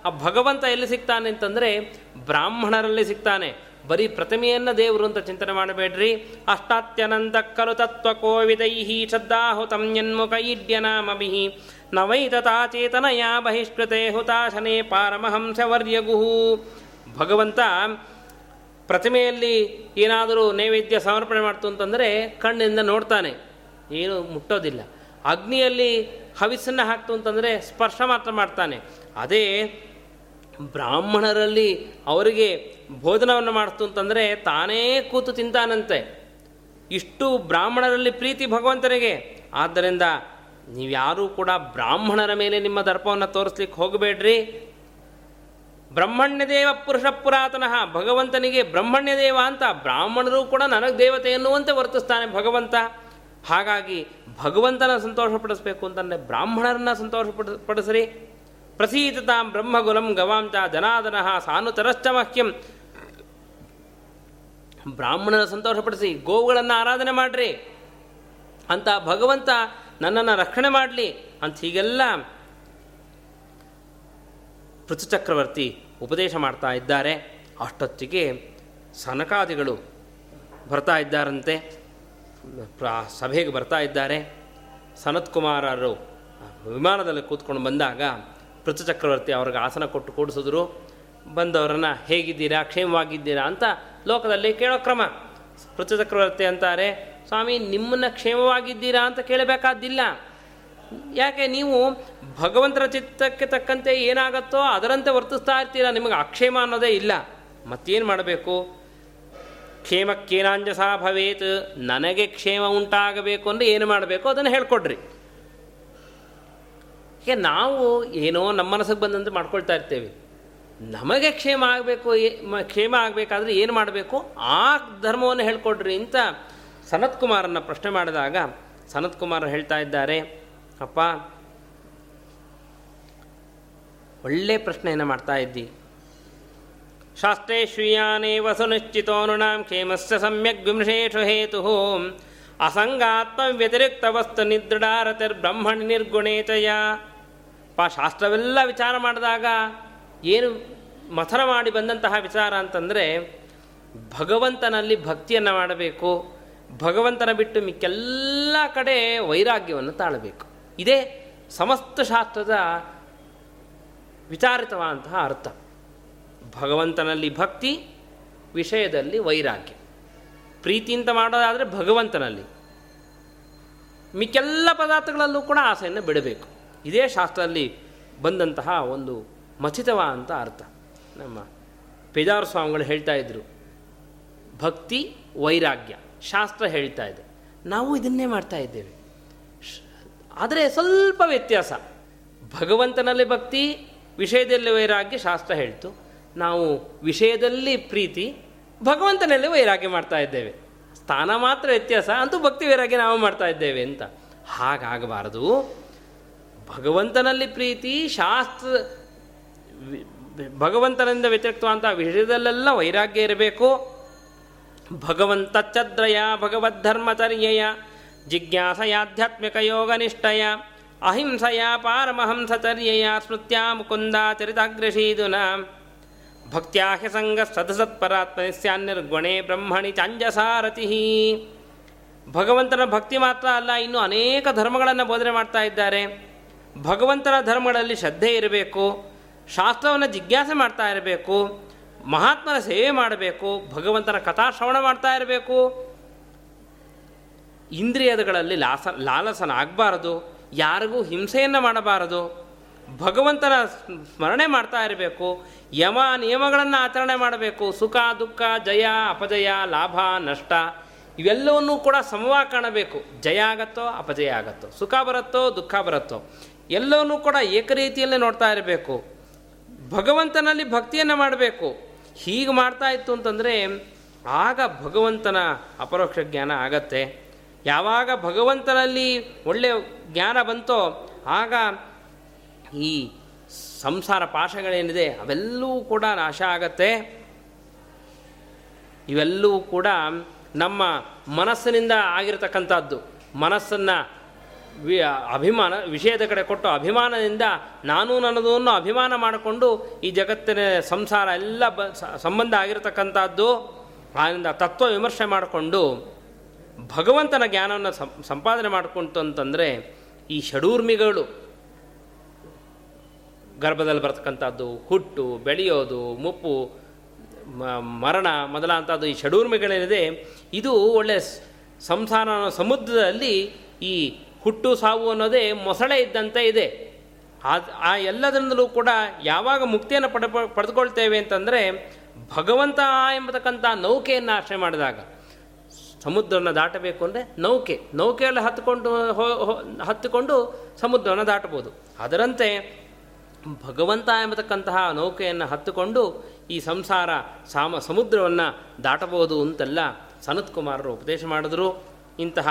S1: ಆ ಭಗವಂತ ಎಲ್ಲಿ ಸಿಗ್ತಾನೆ ಅಂತಂದರೆ ಬ್ರಾಹ್ಮಣರಲ್ಲಿ ಸಿಗ್ತಾನೆ. ಬರೀ ಪ್ರತಿಮೆಯನ್ನ ದೇವರು ಅಂತ ಚಿಂತನೆ ಮಾಡಬೇಡ್ರಿ. ಅಷ್ಟಾತ್ಯನಂದ ಕಲುತತ್ವ ಕೋವಿದೈಹಿ ಶ್ರದ್ಧಾಹುತಂ ಯನ್ಮುಖ ಈಡ್ಯನಾಮಭಿ ನವೈತತಾ ಯಾ ಬಹಿಷ್ಕೃತೆ ಹುತಾಶನೆ ಪಾರಮಹಂಸವರ್ಯಗು ಭಗವಂತ ಪ್ರತಿಮೆಯಲ್ಲಿ ಏನಾದರೂ ನೈವೇದ್ಯ ಸಮರ್ಪಣೆ ಮಾಡ್ತು ಅಂತಂದರೆ ಕಣ್ಣಿಂದ ನೋಡ್ತಾನೆ. ಏನು ಮುಟ್ಟೋದಿಲ್ಲ. ಅಗ್ನಿಯಲ್ಲಿ ಹವಿಸ್ಸನ್ನು ಹಾಕ್ತು ಅಂತಂದರೆ ಸ್ಪರ್ಶ ಮಾತ್ರ ಮಾಡ್ತಾನೆ. ಅದೇ ಬ್ರಾಹ್ಮಣರಲ್ಲಿ ಅವರಿಗೆ ಭೋಜನವನ್ನು ಮಾಡ್ತು ಅಂತಂದರೆ ತಾನೇ ಕೂತು ತಿಂತಾನಂತೆ. ಇಷ್ಟು ಬ್ರಾಹ್ಮಣರಲ್ಲಿ ಪ್ರೀತಿ ಭಗವಂತನಿಗೆ. ಆದ್ದರಿಂದ ನೀವ್ಯಾರೂ ಕೂಡ ಬ್ರಾಹ್ಮಣರ ಮೇಲೆ ನಿಮ್ಮ ದರ್ಪವನ್ನು ತೋರಿಸ್ಲಿಕ್ಕೆ ಹೋಗಬೇಡ್ರಿ. ಬ್ರಹ್ಮಣ್ಯ ದೇವ ಪುರುಷ ಪುರಾತನಃ, ಭಗವಂತನಿಗೆ ಬ್ರಹ್ಮಣ್ಯ ದೇವ ಅಂತ ಬ್ರಾಹ್ಮಣರು ಕೂಡ ನನಗೆ ದೇವತೆ ಎನ್ನುವಂತೆ ವರ್ತಿಸ್ತಾನೆ ಭಗವಂತ. ಹಾಗಾಗಿ ಭಗವಂತನ ಸಂತೋಷಪಡಿಸ್ಬೇಕು ಅಂತಂದರೆ ಬ್ರಾಹ್ಮಣರನ್ನ ಸಂತೋಷ ಪಡಿಸ್ರಿ. ಪ್ರಸೀತತಾಂ ಬ್ರಹ್ಮಗುಲಂ ಗವಾಂಚ ಜನಾದನಃ ಸಾನುತರಶ್ಚ ಮಹ್ಯಂ ಬ್ರಾಹ್ಮಣನ ಸಂತೋಷಪಡಿಸಿ ಗೋವುಗಳನ್ನು ಆರಾಧನೆ ಮಾಡ್ರಿ. ಅಂತ ಭಗವಂತ ನನ್ನನ್ನು ರಕ್ಷಣೆ ಮಾಡಲಿ ಅಂತ ಹೀಗೆಲ್ಲ ಪೃಥುಚಕ್ರವರ್ತಿ ಉಪದೇಶ ಮಾಡ್ತಾ ಇದ್ದಾರೆ. ಅಷ್ಟೊತ್ತಿಗೆ ಸನಕಾದಿಗಳು ಬರ್ತಾ ಇದ್ದಾರಂತೆ. ಸಭೆಗೆ ಬರ್ತಾ ಇದ್ದಾರೆ. ಸನತ್ಕುಮಾರರು ವಿಮಾನದಲ್ಲಿ ಕೂತ್ಕೊಂಡು ಬಂದಾಗ ಪೃಥುಚಕ್ರವರ್ತಿ ಅವ್ರಿಗೆ ಆಸನ ಕೊಟ್ಟು ಕೂಡಿಸಿದ್ರು. ಬಂದವರನ್ನು ಹೇಗಿದ್ದೀರಾ, ಕ್ಷೇಮವಾಗಿದ್ದೀರಾ ಅಂತ ಲೋಕದಲ್ಲಿ ಕೇಳೋ ಕ್ರಮ. ಪೃಥುಚಕ್ರವರ್ತಿ ಅಂತಾರೆ, ಸ್ವಾಮಿ, ನಿಮ್ಮನ್ನು ಕ್ಷೇಮವಾಗಿದ್ದೀರಾ ಅಂತ ಕೇಳಬೇಕಾದ್ದಿಲ್ಲ. ಯಾಕೆ, ನೀವು ಭಗವಂತರ ಚಿತ್ತಕ್ಕೆ ತಕ್ಕಂತೆ ಏನಾಗತ್ತೋ ಅದರಂತೆ ವರ್ತಿಸ್ತಾ ಇರ್ತೀರ, ನಿಮಗೆ ಅಕ್ಷೇಮ ಅನ್ನೋದೇ ಇಲ್ಲ. ಮತ್ತೇನು ಮಾಡಬೇಕು? ಕ್ಷೇಮಕ್ಕೇನಾಂಜಸ ಭವೇತ್ ನನಗೆ ಕ್ಷೇಮ ಉಂಟಾಗಬೇಕು ಅಂದರೆ ಏನು ಮಾಡಬೇಕು? ಅದನ್ನು ಹೇಳ್ಕೊಡ್ರಿ. ಹೀಗೆ ನಾವು ಏನೋ ನಮ್ಮ ಮನಸ್ಸಿಗೆ ಬಂದಂತೆ ಮಾಡ್ಕೊಳ್ತಾ ಇರ್ತೇವೆ? ನಮಗೆ ಕ್ಷೇಮ ಆಗಬೇಕು ಕ್ಷೇಮ ಆಗಬೇಕಾದ್ರೆ ಏನು ಮಾಡಬೇಕು? ಆ ಧರ್ಮವನ್ನು ಹೇಳ್ಕೊಡ್ರಿ ಅಂತ ಸನತ್ ಕುಮಾರನ್ನು ಪ್ರಶ್ನೆ ಮಾಡಿದಾಗ ಸನತ್ ಕುಮಾರ್ ಹೇಳ್ತಾ ಇದ್ದಾರೆ, ಅಪ್ಪ, ಒಳ್ಳೆ ಪ್ರಶ್ನೆಯನ್ನು ಮಾಡ್ತಾ ಇದ್ದಿ. ಶಾಸ್ತ್ರೇ ಶ್ರೀಯಾನೇವ ಸುನಿಶ್ಚಿತೋ ಕ್ಷೇಮಸ್ಯ ಸಮ್ಯಕ್ ವಿಮೃಷೇಷು ಹೇತು. ಅಸಂಗಾತ್ಮ ವ್ಯತಿರಿಕ್ತ ವಸ್ತು ನಿದೃಢಾರತಿರ್ಬ್ರಹ್ಮಣಿ ನಿರ್ಗುಣೇ ಚಯ ಪಾ, ಶಾಸ್ತ್ರವೆಲ್ಲ ವಿಚಾರ ಮಾಡಿದಾಗ ಏನು ಮಥನ ಮಾಡಿ ಬಂದಂತಹ ವಿಚಾರ ಅಂತಂದರೆ, ಭಗವಂತನಲ್ಲಿ ಭಕ್ತಿಯನ್ನು ಮಾಡಬೇಕು, ಭಗವಂತನ ಬಿಟ್ಟು ಮಿಕ್ಕೆಲ್ಲ ಕಡೆ ವೈರಾಗ್ಯವನ್ನು ತಾಳಬೇಕು. ಇದೇ ಸಮಸ್ತ ಶಾಸ್ತ್ರದ ವಿಚಾರಿತವಾದಂತಹ ಅರ್ಥ. ಭಗವಂತನಲ್ಲಿ ಭಕ್ತಿ, ವಿಷಯದಲ್ಲಿ ವೈರಾಗ್ಯ. ಪ್ರೀತಿಯಿಂದ ಮಾಡೋದಾದರೆ ಭಗವಂತನಲ್ಲಿ. ಮಿಕ್ಕೆಲ್ಲ ಪದಾರ್ಥಗಳಲ್ಲೂ ಕೂಡ ಆಸೆಯನ್ನು ಬಿಡಬೇಕು. ಇದೇ ಶಾಸ್ತ್ರದಲ್ಲಿ ಬಂದಂತಹ ಒಂದು ಮಥಿತವಾದಂಥ ಅರ್ಥ. ನಮ್ಮ ಪೇಜಾರ ಸ್ವಾಮಿಗಳು ಹೇಳ್ತಾ ಇದ್ರು, ಭಕ್ತಿ ವೈರಾಗ್ಯ, ಶಾಸ್ತ್ರ ಹೇಳ್ತಾ ಇದೆ. ನಾವು ಇದನ್ನೇ ಮಾಡ್ತಾ ಇದ್ದೇವೆ. ಆದರೆ ಸ್ವಲ್ಪ ವ್ಯತ್ಯಾಸ. ಭಗವಂತನಲ್ಲಿ ಭಕ್ತಿ, ವಿಷಯದಲ್ಲಿ ವೈರಾಗ್ಯ, ಶಾಸ್ತ್ರ ಹೇಳ್ತು. ನಾವು ವಿಷಯದಲ್ಲಿ ಪ್ರೀತಿ, ಭಗವಂತನಲ್ಲಿ ವೈರಾಗ್ಯ ಮಾಡ್ತಾ ಇದ್ದೇವೆ. ಸ್ಥಾನ ಮಾತ್ರ ವ್ಯತ್ಯಾಸ, ಅಂತೂ ಭಕ್ತಿ ವೈರಾಗ್ಯ ನಾವು ಮಾಡ್ತಾ ಇದ್ದೇವೆ ಅಂತ. ಹಾಗಾಗಬಾರದು. ಭಗವಂತನಲ್ಲಿ ಪ್ರೀತಿ, ಶಾಸ್ತ್ರ ಭಗವಂತನಿಂದ ಅಂತ ವಿಷಯದಲ್ಲೆಲ್ಲ ವೈರಾಗ್ಯ ಇರಬೇಕು. ಭಗವಂತಚ್ಛದ್ರಯ ಭಗವದ್ಧರ್ಮಚರ್ಯಯ ಜಿಜ್ಞಾಸಯಾಧ್ಯಾತ್ಮಿಕ ಯೋಗ ನಿಷ್ಠಯ, ಅಹಿಂಸೆಯ ಪಾರಮಹಂಸಚರ್ಯೆಯ ಸ್ಮೃತ್ಯ ಮುಕುಂದಾಚರಿತಾಗ್ರಶೀದುನ ಭಕ್ತ್ಯಾ ಹ್ಯಸಂಗ ಸದಸತ್ಪರಾತ್ಮನಿ ಸ್ಯಾನ್ನಿರ್ಗುಣೆ ಬ್ರಹ್ಮಣಿ ಚಾಂಜಸಾರತಿ ಭಗವಂತನ ಭಕ್ತಿ ಮಾತ್ರ ಅಲ್ಲ, ಇನ್ನೂ ಅನೇಕ ಧರ್ಮಗಳನ್ನು ಬೋಧನೆ ಮಾಡ್ತಾ ಇದ್ದಾರೆ. ಭಗವಂತನ ಧರ್ಮಗಳಲ್ಲಿ ಶ್ರದ್ಧೆ ಇರಬೇಕು, ಶಾಸ್ತ್ರವನ್ನು ಜಿಜ್ಞಾಸೆ ಮಾಡ್ತಾ ಇರಬೇಕು, ಮಹಾತ್ಮನ ಸೇವೆ ಮಾಡಬೇಕು, ಭಗವಂತನ ಕಥಾಶ್ರವಣ ಮಾಡ್ತಾ ಇರಬೇಕು. ಇಂದ್ರಿಯದಗಳಲ್ಲಿ ಲಾಸ ಲಾಲಸನ ಆಗಬಾರದು ಯಾರಿಗೂ ಹಿಂಸೆಯನ್ನು ಮಾಡಬಾರದು. ಭಗವಂತನ ಸ್ಮರಣೆ ಮಾಡ್ತಾ ಇರಬೇಕು, ಯಮ ನಿಯಮಗಳನ್ನು ಆಚರಣೆ ಮಾಡಬೇಕು. ಸುಖ, ದುಃಖ, ಜಯ, ಅಪಜಯ, ಲಾಭ, ನಷ್ಟ, ಇವೆಲ್ಲವನ್ನೂ ಕೂಡ ಸಮವಾಗಿ ಕಾಣಬೇಕು. ಜಯ ಆಗತ್ತೋ, ಅಪಜಯ ಆಗತ್ತೋ. ಸುಖ ಬರುತ್ತೋ, ದುಃಖ ಬರುತ್ತೋ. ಎಲ್ಲವನ್ನೂ ಕೂಡ ಏಕರೀತಿಯಲ್ಲೇ ನೋಡ್ತಾ ಇರಬೇಕು. ಭಗವಂತನಲ್ಲಿ ಭಕ್ತಿಯನ್ನು ಮಾಡಬೇಕು. ಹೀಗೆ ಮಾಡ್ತಾ ಇತ್ತು ಅಂತಂದರೆ ಆಗ ಭಗವಂತನ ಅಪರೋಕ್ಷ ಜ್ಞಾನ ಆಗತ್ತೆ. ಯಾವಾಗ ಭಗವಂತನಲ್ಲಿ ಒಳ್ಳೆಯ ಜ್ಞಾನ ಬಂತೋ ಆಗ ಈ ಸಂಸಾರ ಪಾಶಗಳೇನಿದೆ ಅವೆಲ್ಲವೂ ಕೂಡ ನಾಶ ಆಗತ್ತೆ. ಇವೆಲ್ಲವೂ ಕೂಡ ನಮ್ಮ ಮನಸ್ಸಿನಿಂದ ಆಗಿರತಕ್ಕಂಥದ್ದು. ಮನಸ್ಸನ್ನು ವಿ ಅಭಿಮಾನ, ವಿಷಯದ ಕಡೆ ಕೊಟ್ಟು ಅಭಿಮಾನದಿಂದ ನಾನು ನನ್ನದನ್ನು ಅಭಿಮಾನ ಮಾಡಿಕೊಂಡು ಈ ಜಗತ್ತಿನ ಸಂಸಾರ ಎಲ್ಲ ಬ ಸಂಬಂಧ ಆಗಿರತಕ್ಕಂಥದ್ದು ಆದ್ದರಿಂದ ತತ್ವ ವಿಮರ್ಶೆ ಮಾಡಿಕೊಂಡು ಭಗವಂತನ ಜ್ಞಾನವನ್ನು ಸಂಪಾದನೆ ಮಾಡಿಕೊಂತು ಅಂತಂದರೆ ಈ ಷಡೂರ್ಮಿಗಳು, ಗರ್ಭದಲ್ಲಿ ಬರ್ತಕ್ಕಂಥದ್ದು, ಹುಟ್ಟು, ಬೆಳೆಯೋದು, ಮುಪ್ಪು ಮರಣ ಮೊದಲಾದಂಥದ್ದು ಈ ಷಡೂರ್ಮಿಗಳೇನಿದೆ, ಇದು ಒಳ್ಳೆಯ ಸಂಸಾರ ಸಮುದ್ರದಲ್ಲಿ ಈ ಹುಟ್ಟು ಸಾವು ಅನ್ನೋದೇ ಮೊಸಳೆ ಇದ್ದಂತೆ ಇದೆ. ಆ ಎಲ್ಲದರಿಂದಲೂ ಕೂಡ ಯಾವಾಗ ಮುಕ್ತಿಯನ್ನು ಪಡ ಪಡೆದುಕೊಳ್ತೇವೆ ಅಂತಂದರೆ ಭಗವಂತ ಎಂಬತಕ್ಕಂಥ ನೌಕೆಯನ್ನು ಆಶ್ರಯ ಮಾಡಿದಾಗ. ಸಮುದ್ರವನ್ನು ದಾಟಬೇಕು ಅಂದರೆ ನೌಕೆ. ನೌಕೆಯಲ್ಲಿ ಹತ್ತುಕೊಂಡು ಹತ್ತಿಕೊಂಡು ಸಮುದ್ರವನ್ನು ದಾಟಬೋದು ಅದರಂತೆ ಭಗವಂತ ಎಂಬತಕ್ಕಂತಹ ನೌಕೆಯನ್ನು ಹತ್ತುಕೊಂಡು ಈ ಸಂಸಾರ ಸಾಮ, ಸಮುದ್ರವನ್ನು ದಾಟಬಹುದು ಅಂತೆಲ್ಲ ಸನತ್ ಕುಮಾರರು ಉಪದೇಶ ಮಾಡಿದ್ರು. ಇಂತಹ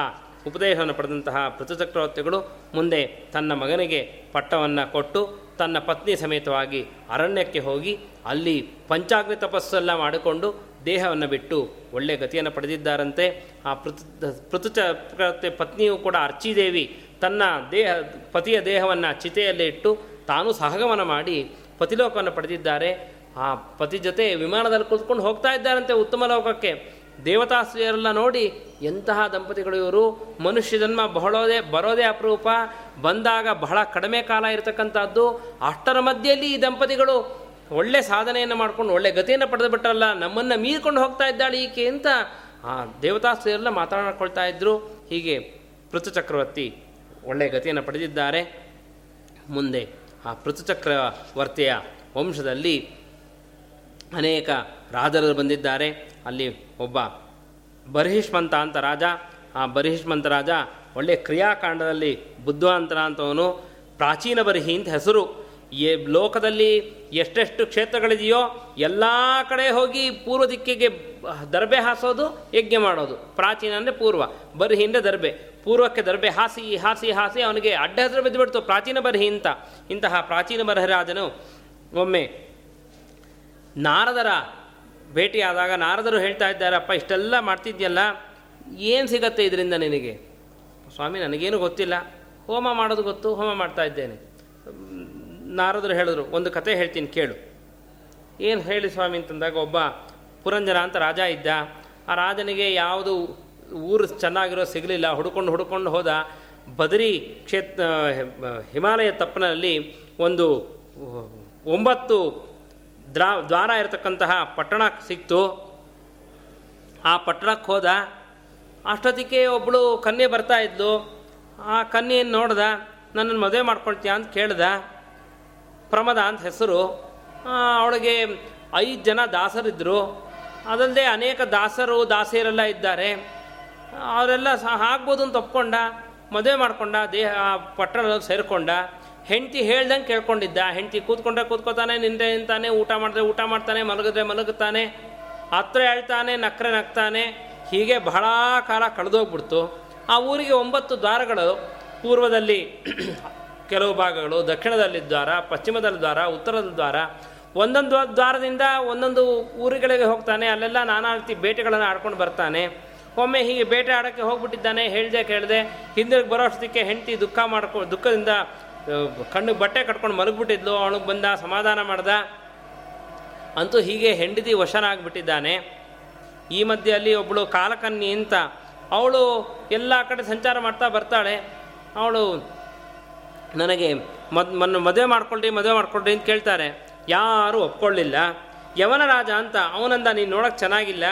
S1: ಉಪದೇಶವನ್ನು ಪಡೆದಂತಹ ಪೃಥುಚಕ್ರವರ್ತಿಗಳು ಮುಂದೆ ತನ್ನ ಮಗನಿಗೆ ಪಟ್ಟವನ್ನು ಕೊಟ್ಟು ತನ್ನ ಪತ್ನಿ ಸಮೇತವಾಗಿ ಅರಣ್ಯಕ್ಕೆ ಹೋಗಿ ಅಲ್ಲಿ ಪಂಚಾಗ್ನಿ ತಪಸ್ಸೆಲ್ಲ ಮಾಡಿಕೊಂಡು ದೇಹವನ್ನು ಬಿಟ್ಟು ಒಳ್ಳೆಯ ಗತಿಯನ್ನು ಪಡೆದಿದ್ದಾರಂತೆ. ಆ ಪೃಥು ಪೃಥುಚಕ್ರವರ್ತಿ ಪತ್ನಿಯೂ ಕೂಡ ಅರ್ಚಿದೇವಿ ತನ್ನ ದೇಹ, ಪತಿಯ ದೇಹವನ್ನು ಚಿತೆಯಲ್ಲಿ ಇಟ್ಟು ತಾನು ಸಹಗಮನ ಮಾಡಿ ಪತಿಲೋಕವನ್ನು ಪಡೆದಿದ್ದಾರೆ. ಆ ಪತಿ ಜೊತೆ ವಿಮಾನದಲ್ಲಿ ಕುಳಿತುಕೊಂಡು ಹೋಗ್ತಾ ಇದ್ದಾರಂತೆ ಉತ್ತಮ ಲೋಕಕ್ಕೆ. ದೇವತಾಶ್ರೀಯರೆಲ್ಲ ನೋಡಿ ಎಂತಹ ದಂಪತಿಗಳು ಇವರು? ಮನುಷ್ಯ ಜನ್ಮ ಬಹಳೋದೇ, ಬರೋದೇ ಅಪರೂಪ. ಬಂದಾಗ ಬಹಳ ಕಡಿಮೆ ಕಾಲ ಇರತಕ್ಕಂಥದ್ದು. ಅಷ್ಟರ ಮಧ್ಯೆಯಲ್ಲಿ ಈ ದಂಪತಿಗಳು ಒಳ್ಳೆ ಸಾಧನೆಯನ್ನು ಮಾಡ್ಕೊಂಡು, ಒಳ್ಳೆ ಗತಿಯನ್ನು ಪಡೆದು ಬಿಟ್ಟರಲ್ಲ, ನಮ್ಮನ್ನು ಮೀರಿಕೊಂಡು ಹೋಗ್ತಾ ಇದ್ದಾಳೆ ಈಕೆ ಅಂತ ಆ ದೇವತಾಸ್ತ್ರೀಯರೆಲ್ಲ ಮಾತನಾಡ್ಕೊಳ್ತಾ ಇದ್ದರು ಹೀಗೆ ಪೃಥು ಚಕ್ರವರ್ತಿ ಒಳ್ಳೆಯ ಗತಿಯನ್ನು ಪಡೆದಿದ್ದಾರೆ. ಮುಂದೆ ಆ ಪೃಥುಚಕ್ರವರ್ತಿಯ ವಂಶದಲ್ಲಿ ಅನೇಕ ರಾಜರು ಬಂದಿದ್ದಾರೆ. ಅಲ್ಲಿ ಒಬ್ಬ ಬರಹಿಷ್ಮಂತ ಅಂತ ರಾಜ, ಆ ಬರಿಹಿಷ್ಮಂತ ರಾಜ ಒಳ್ಳೆಯ ಕ್ರಿಯಾಕಾಂಡದಲ್ಲಿ ಬುದ್ಧವಂತರ ಅಂತವನು ಪ್ರಾಚೀನ ಬರಿಹಿ ಅಂತ ಹೆಸರು. ಈ ಲೋಕದಲ್ಲಿ ಎಷ್ಟೆಷ್ಟು ಕ್ಷೇತ್ರಗಳಿದೆಯೋ ಎಲ್ಲ ಕಡೆ ಹೋಗಿ ಪೂರ್ವ ದಿಕ್ಕಿಗೆ ದರ್ಬೆ ಹಾಸೋದು, ಯಜ್ಞ ಮಾಡೋದು. ಪ್ರಾಚೀನ ಅಂದರೆ ಪೂರ್ವ, ಬರ್ಹಿ ಅಂದರೆ ದರ್ಬೆ. ಪೂರ್ವಕ್ಕೆ ದರ್ಬೆ ಹಾಸಿ ಹಾಸಿ ಹಾಸಿ ಅವನಿಗೆ ಅಡ್ಡ ಹೆಸರು ಬಿದ್ದುಬಿಡ್ತು, ಪ್ರಾಚೀನ ಬರ್ಹಿ ಅಂತ. ಇಂತಹ ಪ್ರಾಚೀನ ಬರಹರಾಜನು ಒಮ್ಮೆ ನಾರದರ ಭೇಟಿಯಾದಾಗ ನಾರದರು ಹೇಳ್ತಾ ಇದ್ದಾರಪ್ಪ, ಇಷ್ಟೆಲ್ಲ ಮಾಡ್ತಿದ್ಯಲ್ಲ, ಏನು ಸಿಗತ್ತೆ ಇದರಿಂದ ನಿನಗೆ? ಸ್ವಾಮಿ, ನನಗೇನು ಗೊತ್ತಿಲ್ಲ. ಹೋಮ ಮಾಡೋದು ಗೊತ್ತು, ಹೋಮ ಮಾಡ್ತಾ ಇದ್ದೇನೆ. ನಾರದರು ಹೇಳಿದ್ರು, ಒಂದು ಕತೆ ಹೇಳ್ತೀನಿ, ಕೇಳು. ಏನು ಹೇಳಿ ಸ್ವಾಮಿ? ಅಂತಂದಾಗ ಒಬ್ಬ ಪುರಂಜನ ಅಂತ ರಾಜ ಇದ್ದ. ಆ ರಾಜನಿಗೆ ಯಾವುದು ಊರು ಚೆನ್ನಾಗಿರೋ ಸಿಗಲಿಲ್ಲ. ಹುಡ್ಕೊಂಡು ಹುಡ್ಕೊಂಡು ಹೋದ ಬದರಿ ಕ್ಷೇತ್ರ ಹಿಮಾಲಯ ತಪ್ಪನಲ್ಲಿ ಒಂದು ಒಂಬತ್ತು ದ್ರಾ ದ್ವಾರ ಇರತಕ್ಕಂತಹ ಪಟ್ಟಣ ಸಿಕ್ತು. ಆ ಪಟ್ಟಣಕ್ಕೆ ಹೋದ. ಅಷ್ಟೊತ್ತಿಗೆ ಒಬ್ಬಳು ಕನ್ಯೆ ಬರ್ತಾ ಇದ್ಲು. ಆ ಕನ್ಯೆಯನ್ನು ನೋಡ್ದ? ನನ್ನನ್ನು ಮದುವೆ ಮಾಡ್ಕೊಳ್ತೀಯ ಅಂತ ಕೇಳ್ದ. ಪ್ರಮದ ಅಂತ ಹೆಸರು. ಅವಳಿಗೆ ಐದು ಜನ ದಾಸರಿದ್ದರು ಅದಲ್ಲದೆ ಅನೇಕ ದಾಸರು, ದಾಸಿಯರೆಲ್ಲ ಇದ್ದಾರೆ. ಅವರೆಲ್ಲ ಸಹ ಆಗ್ಬೋದು ಅಂತ ಒಪ್ಕೊಂಡ. ಮದುವೆ ಮಾಡ್ಕೊಂಡ, ದೇಹ ಪಟ್ಟಣದಲ್ಲಿ ಸೇರಿಕೊಂಡ. ಹೆಂಡತಿ ಹೇಳ್ದಂಗೆ ಕೇಳ್ಕೊಂಡಿದ್ದ. ಹೆಂಡತಿ ಕೂತ್ಕೊಂಡ್ರೆ ಕೂತ್ಕೋತಾನೆ, ನಿಂದೆ ನಿಂತಾನೆ, ಊಟ ಮಾಡಿದ್ರೆ ಊಟ ಮಾಡ್ತಾನೆ, ಮಲಗಿದ್ರೆ ಮಲಗುತ್ತಾನೆ, ಹತ್ರ ಹೇಳ್ತಾನೆ, ನಕ್ರೆ ನಗ್ತಾನೆ. ಹೀಗೆ ಬಹಳ ಕಾಲ ಕಳೆದೋಗ್ಬಿಡ್ತು. ಆ ಊರಿಗೆ ಒಂಬತ್ತು ದ್ವಾರಗಳು, ಪೂರ್ವದಲ್ಲಿ <clears throat> ಕೆಲವು ಭಾಗಗಳು, ದಕ್ಷಿಣದಲ್ಲಿ ದ್ವಾರ, ಪಶ್ಚಿಮದಲ್ಲಿ ದ್ವಾರ ಉತ್ತರದ ದ್ವಾರ. ಒಂದೊಂದು ದ್ವಾರದಿಂದ ಒಂದೊಂದು ಊರುಗಳಿಗೆ ಹೋಗ್ತಾನೆ. ಅಲ್ಲೆಲ್ಲ ನಾನಾ ರೀತಿ ಬೇಟೆಗಳನ್ನು ಆಡ್ಕೊಂಡು ಬರ್ತಾನೆ. ಒಮ್ಮೆ ಹೀಗೆ ಬೇಟೆ ಆಡೋಕ್ಕೆ ಹೋಗ್ಬಿಟ್ಟಿದ್ದಾನೆ. ಹೇಳಿದೆ ಕೇಳಿದೆ, ಹಿಂದಿರುಗಿ ಬರೋ ಅಷ್ಟಕ್ಕೆ ಹೆಂಡತಿ ದುಃಖ ಮಾಡ್ಕೊ, ದುಃಖದಿಂದ ಆ, ಕಣ್ಣಿಗೆ ಬಟ್ಟೆ ಕಟ್ಕೊಂಡು ಮಲಗಿಬಿಟ್ಟಿದ್ಲು ಅವನಿಗೆ ಬಂದ ಸಮಾಧಾನ ಮಾಡ್ದ. ಅಂತೂ ಹೀಗೆ ಹೆಂಡತಿ ವಶನಾಗ್ಬಿಟ್ಟಿದ್ದಾನೆ. ಈ ಮಧ್ಯೆ ಅಲ್ಲಿ ಒಬ್ಬಳು ಕಾಲಕನ್ನಿ ಅಂತ ಅವಳು ಎಲ್ಲ ಕಡೆ ಸಂಚಾರ ಮಾಡ್ತಾ ಬರ್ತಾಳೆ. ಅವಳು ನನಗೆ ಮದ್ ಮನ್ನ ಮದುವೆ ಮಾಡ್ಕೊಳ್ರಿ ಮದುವೆ ಮಾಡ್ಕೊಳ್ರಿ ಅಂತ ಕೇಳ್ತಾರೆ. ಯಾರೂ ಒಪ್ಕೊಳ್ಳಿಲ್ಲ. ಯವನ ರಾಜ ಅಂತ ಅವನಂದ ನೀನು ನೋಡೋಕೆ ಚೆನ್ನಾಗಿಲ್ಲ.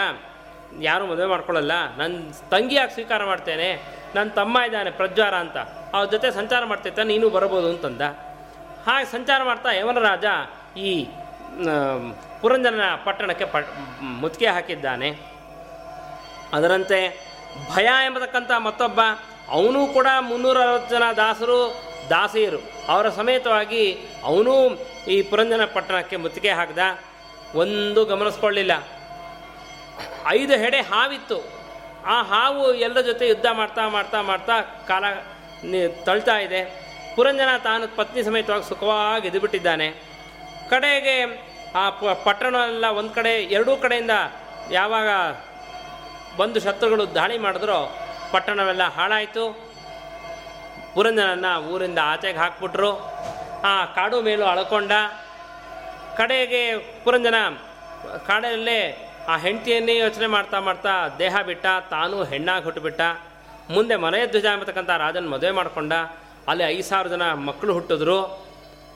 S1: ಯಾರೂ ಮದುವೆ ಮಾಡ್ಕೊಳ್ಳಲ್ಲ ನನ್ನ ತಂಗಿಯಾಗಿ ಸ್ವೀಕಾರ ಮಾಡ್ತೇನೆ. ನನ್ನ ತಮ್ಮ ಇದ್ದಾನೆ ಪ್ರಜ್ವಾರ ಅಂತ. ಅವ್ರ ಜೊತೆ ಸಂಚಾರ ಮಾಡ್ತೈತ ನೀನು ಬರ್ಬೋದು ಅಂತಂದ. ಹಾಗೆ ಸಂಚಾರ ಮಾಡ್ತಾ ಯವನ ರಾಜ ಈ ಪುರಂಜನ ಪಟ್ಟಣಕ್ಕೆ ಪಟ್ ಮುತ್ತಿಗೆ ಹಾಕಿದ್ದಾನೆ. ಅದರಂತೆ ಭಯ ಎಂಬತಕ್ಕಂಥ ಮತ್ತೊಬ್ಬ, ಅವನು ಕೂಡ ಮುನ್ನೂರ ಅರವತ್ತು ಜನ ದಾಸರು, ದಾಸಿಯರು. ಅವರ ಸಮೇತವಾಗಿ ಅವನೂ ಈ ಪುರಂಜನ ಪಟ್ಟಣಕ್ಕೆ ಮುತ್ತಿಗೆ ಹಾಕಿದ. ಒಂದು ಗಮನಿಸ್ಕೊಳ್ಳಿಲ್ಲ. ಐದು ಹೆಡೆ ಹಾವಿತ್ತು. ಆ ಹಾವು ಎಲ್ಲರ ಜೊತೆ ಯುದ್ಧ ಮಾಡ್ತಾ ಮಾಡ್ತಾ ಮಾಡ್ತಾ ಕಾಲ ತಳ್ತಾ ಇದೆ. ಪುರಂಜನ ತಾನು ಪತ್ನಿ ಸಮೇತವಾಗಿ ಸುಖವಾಗಿ ಇದ್ದುಬಿಟ್ಟಿದ್ದಾನೆ ಕಡೆಗೆ ಆ ಪಟ್ಟಣ ಎಲ್ಲ ಒಂದು ಕಡೆ, ಎರಡೂ ಕಡೆಯಿಂದ ಯಾವಾಗ ಬಂದು ಶತ್ರುಗಳು ದಾಳಿ ಮಾಡಿದ್ರೋ ಪಟ್ಟಣವೆಲ್ಲ ಹಾಳಾಯಿತು. ಪುರಂಜನನ್ನ ಊರಿಂದ ಆಚೆಗೆ ಹಾಕ್ಬಿಟ್ರು. ಆ ಕಾಡು ಮೇಲೂ ಅಳ್ಕೊಂಡ. ಕಡೆಗೆ ಪುರಂಜನ ಕಾಡಲ್ಲೇ ಆ ಹೆಂಡತಿಯನ್ನೇ ಯೋಚನೆ ಮಾಡ್ತಾ ಮಾಡ್ತಾ ದೇಹ ಬಿಟ್ಟ, ತಾನು ಹೆಣ್ಣಾಗಿ ಹುಟ್ಟುಬಿಟ್ಟ ಮುಂದೆ ಮನೆಯ ಧ್ವಜ ಎಂಬತಕ್ಕಂಥ ರಾಜನ ಮದುವೆ ಮಾಡಿಕೊಂಡ. ಅಲ್ಲಿ ಐದು ಸಾವಿರ ಜನ ಮಕ್ಕಳು ಹುಟ್ಟಿದ್ರು.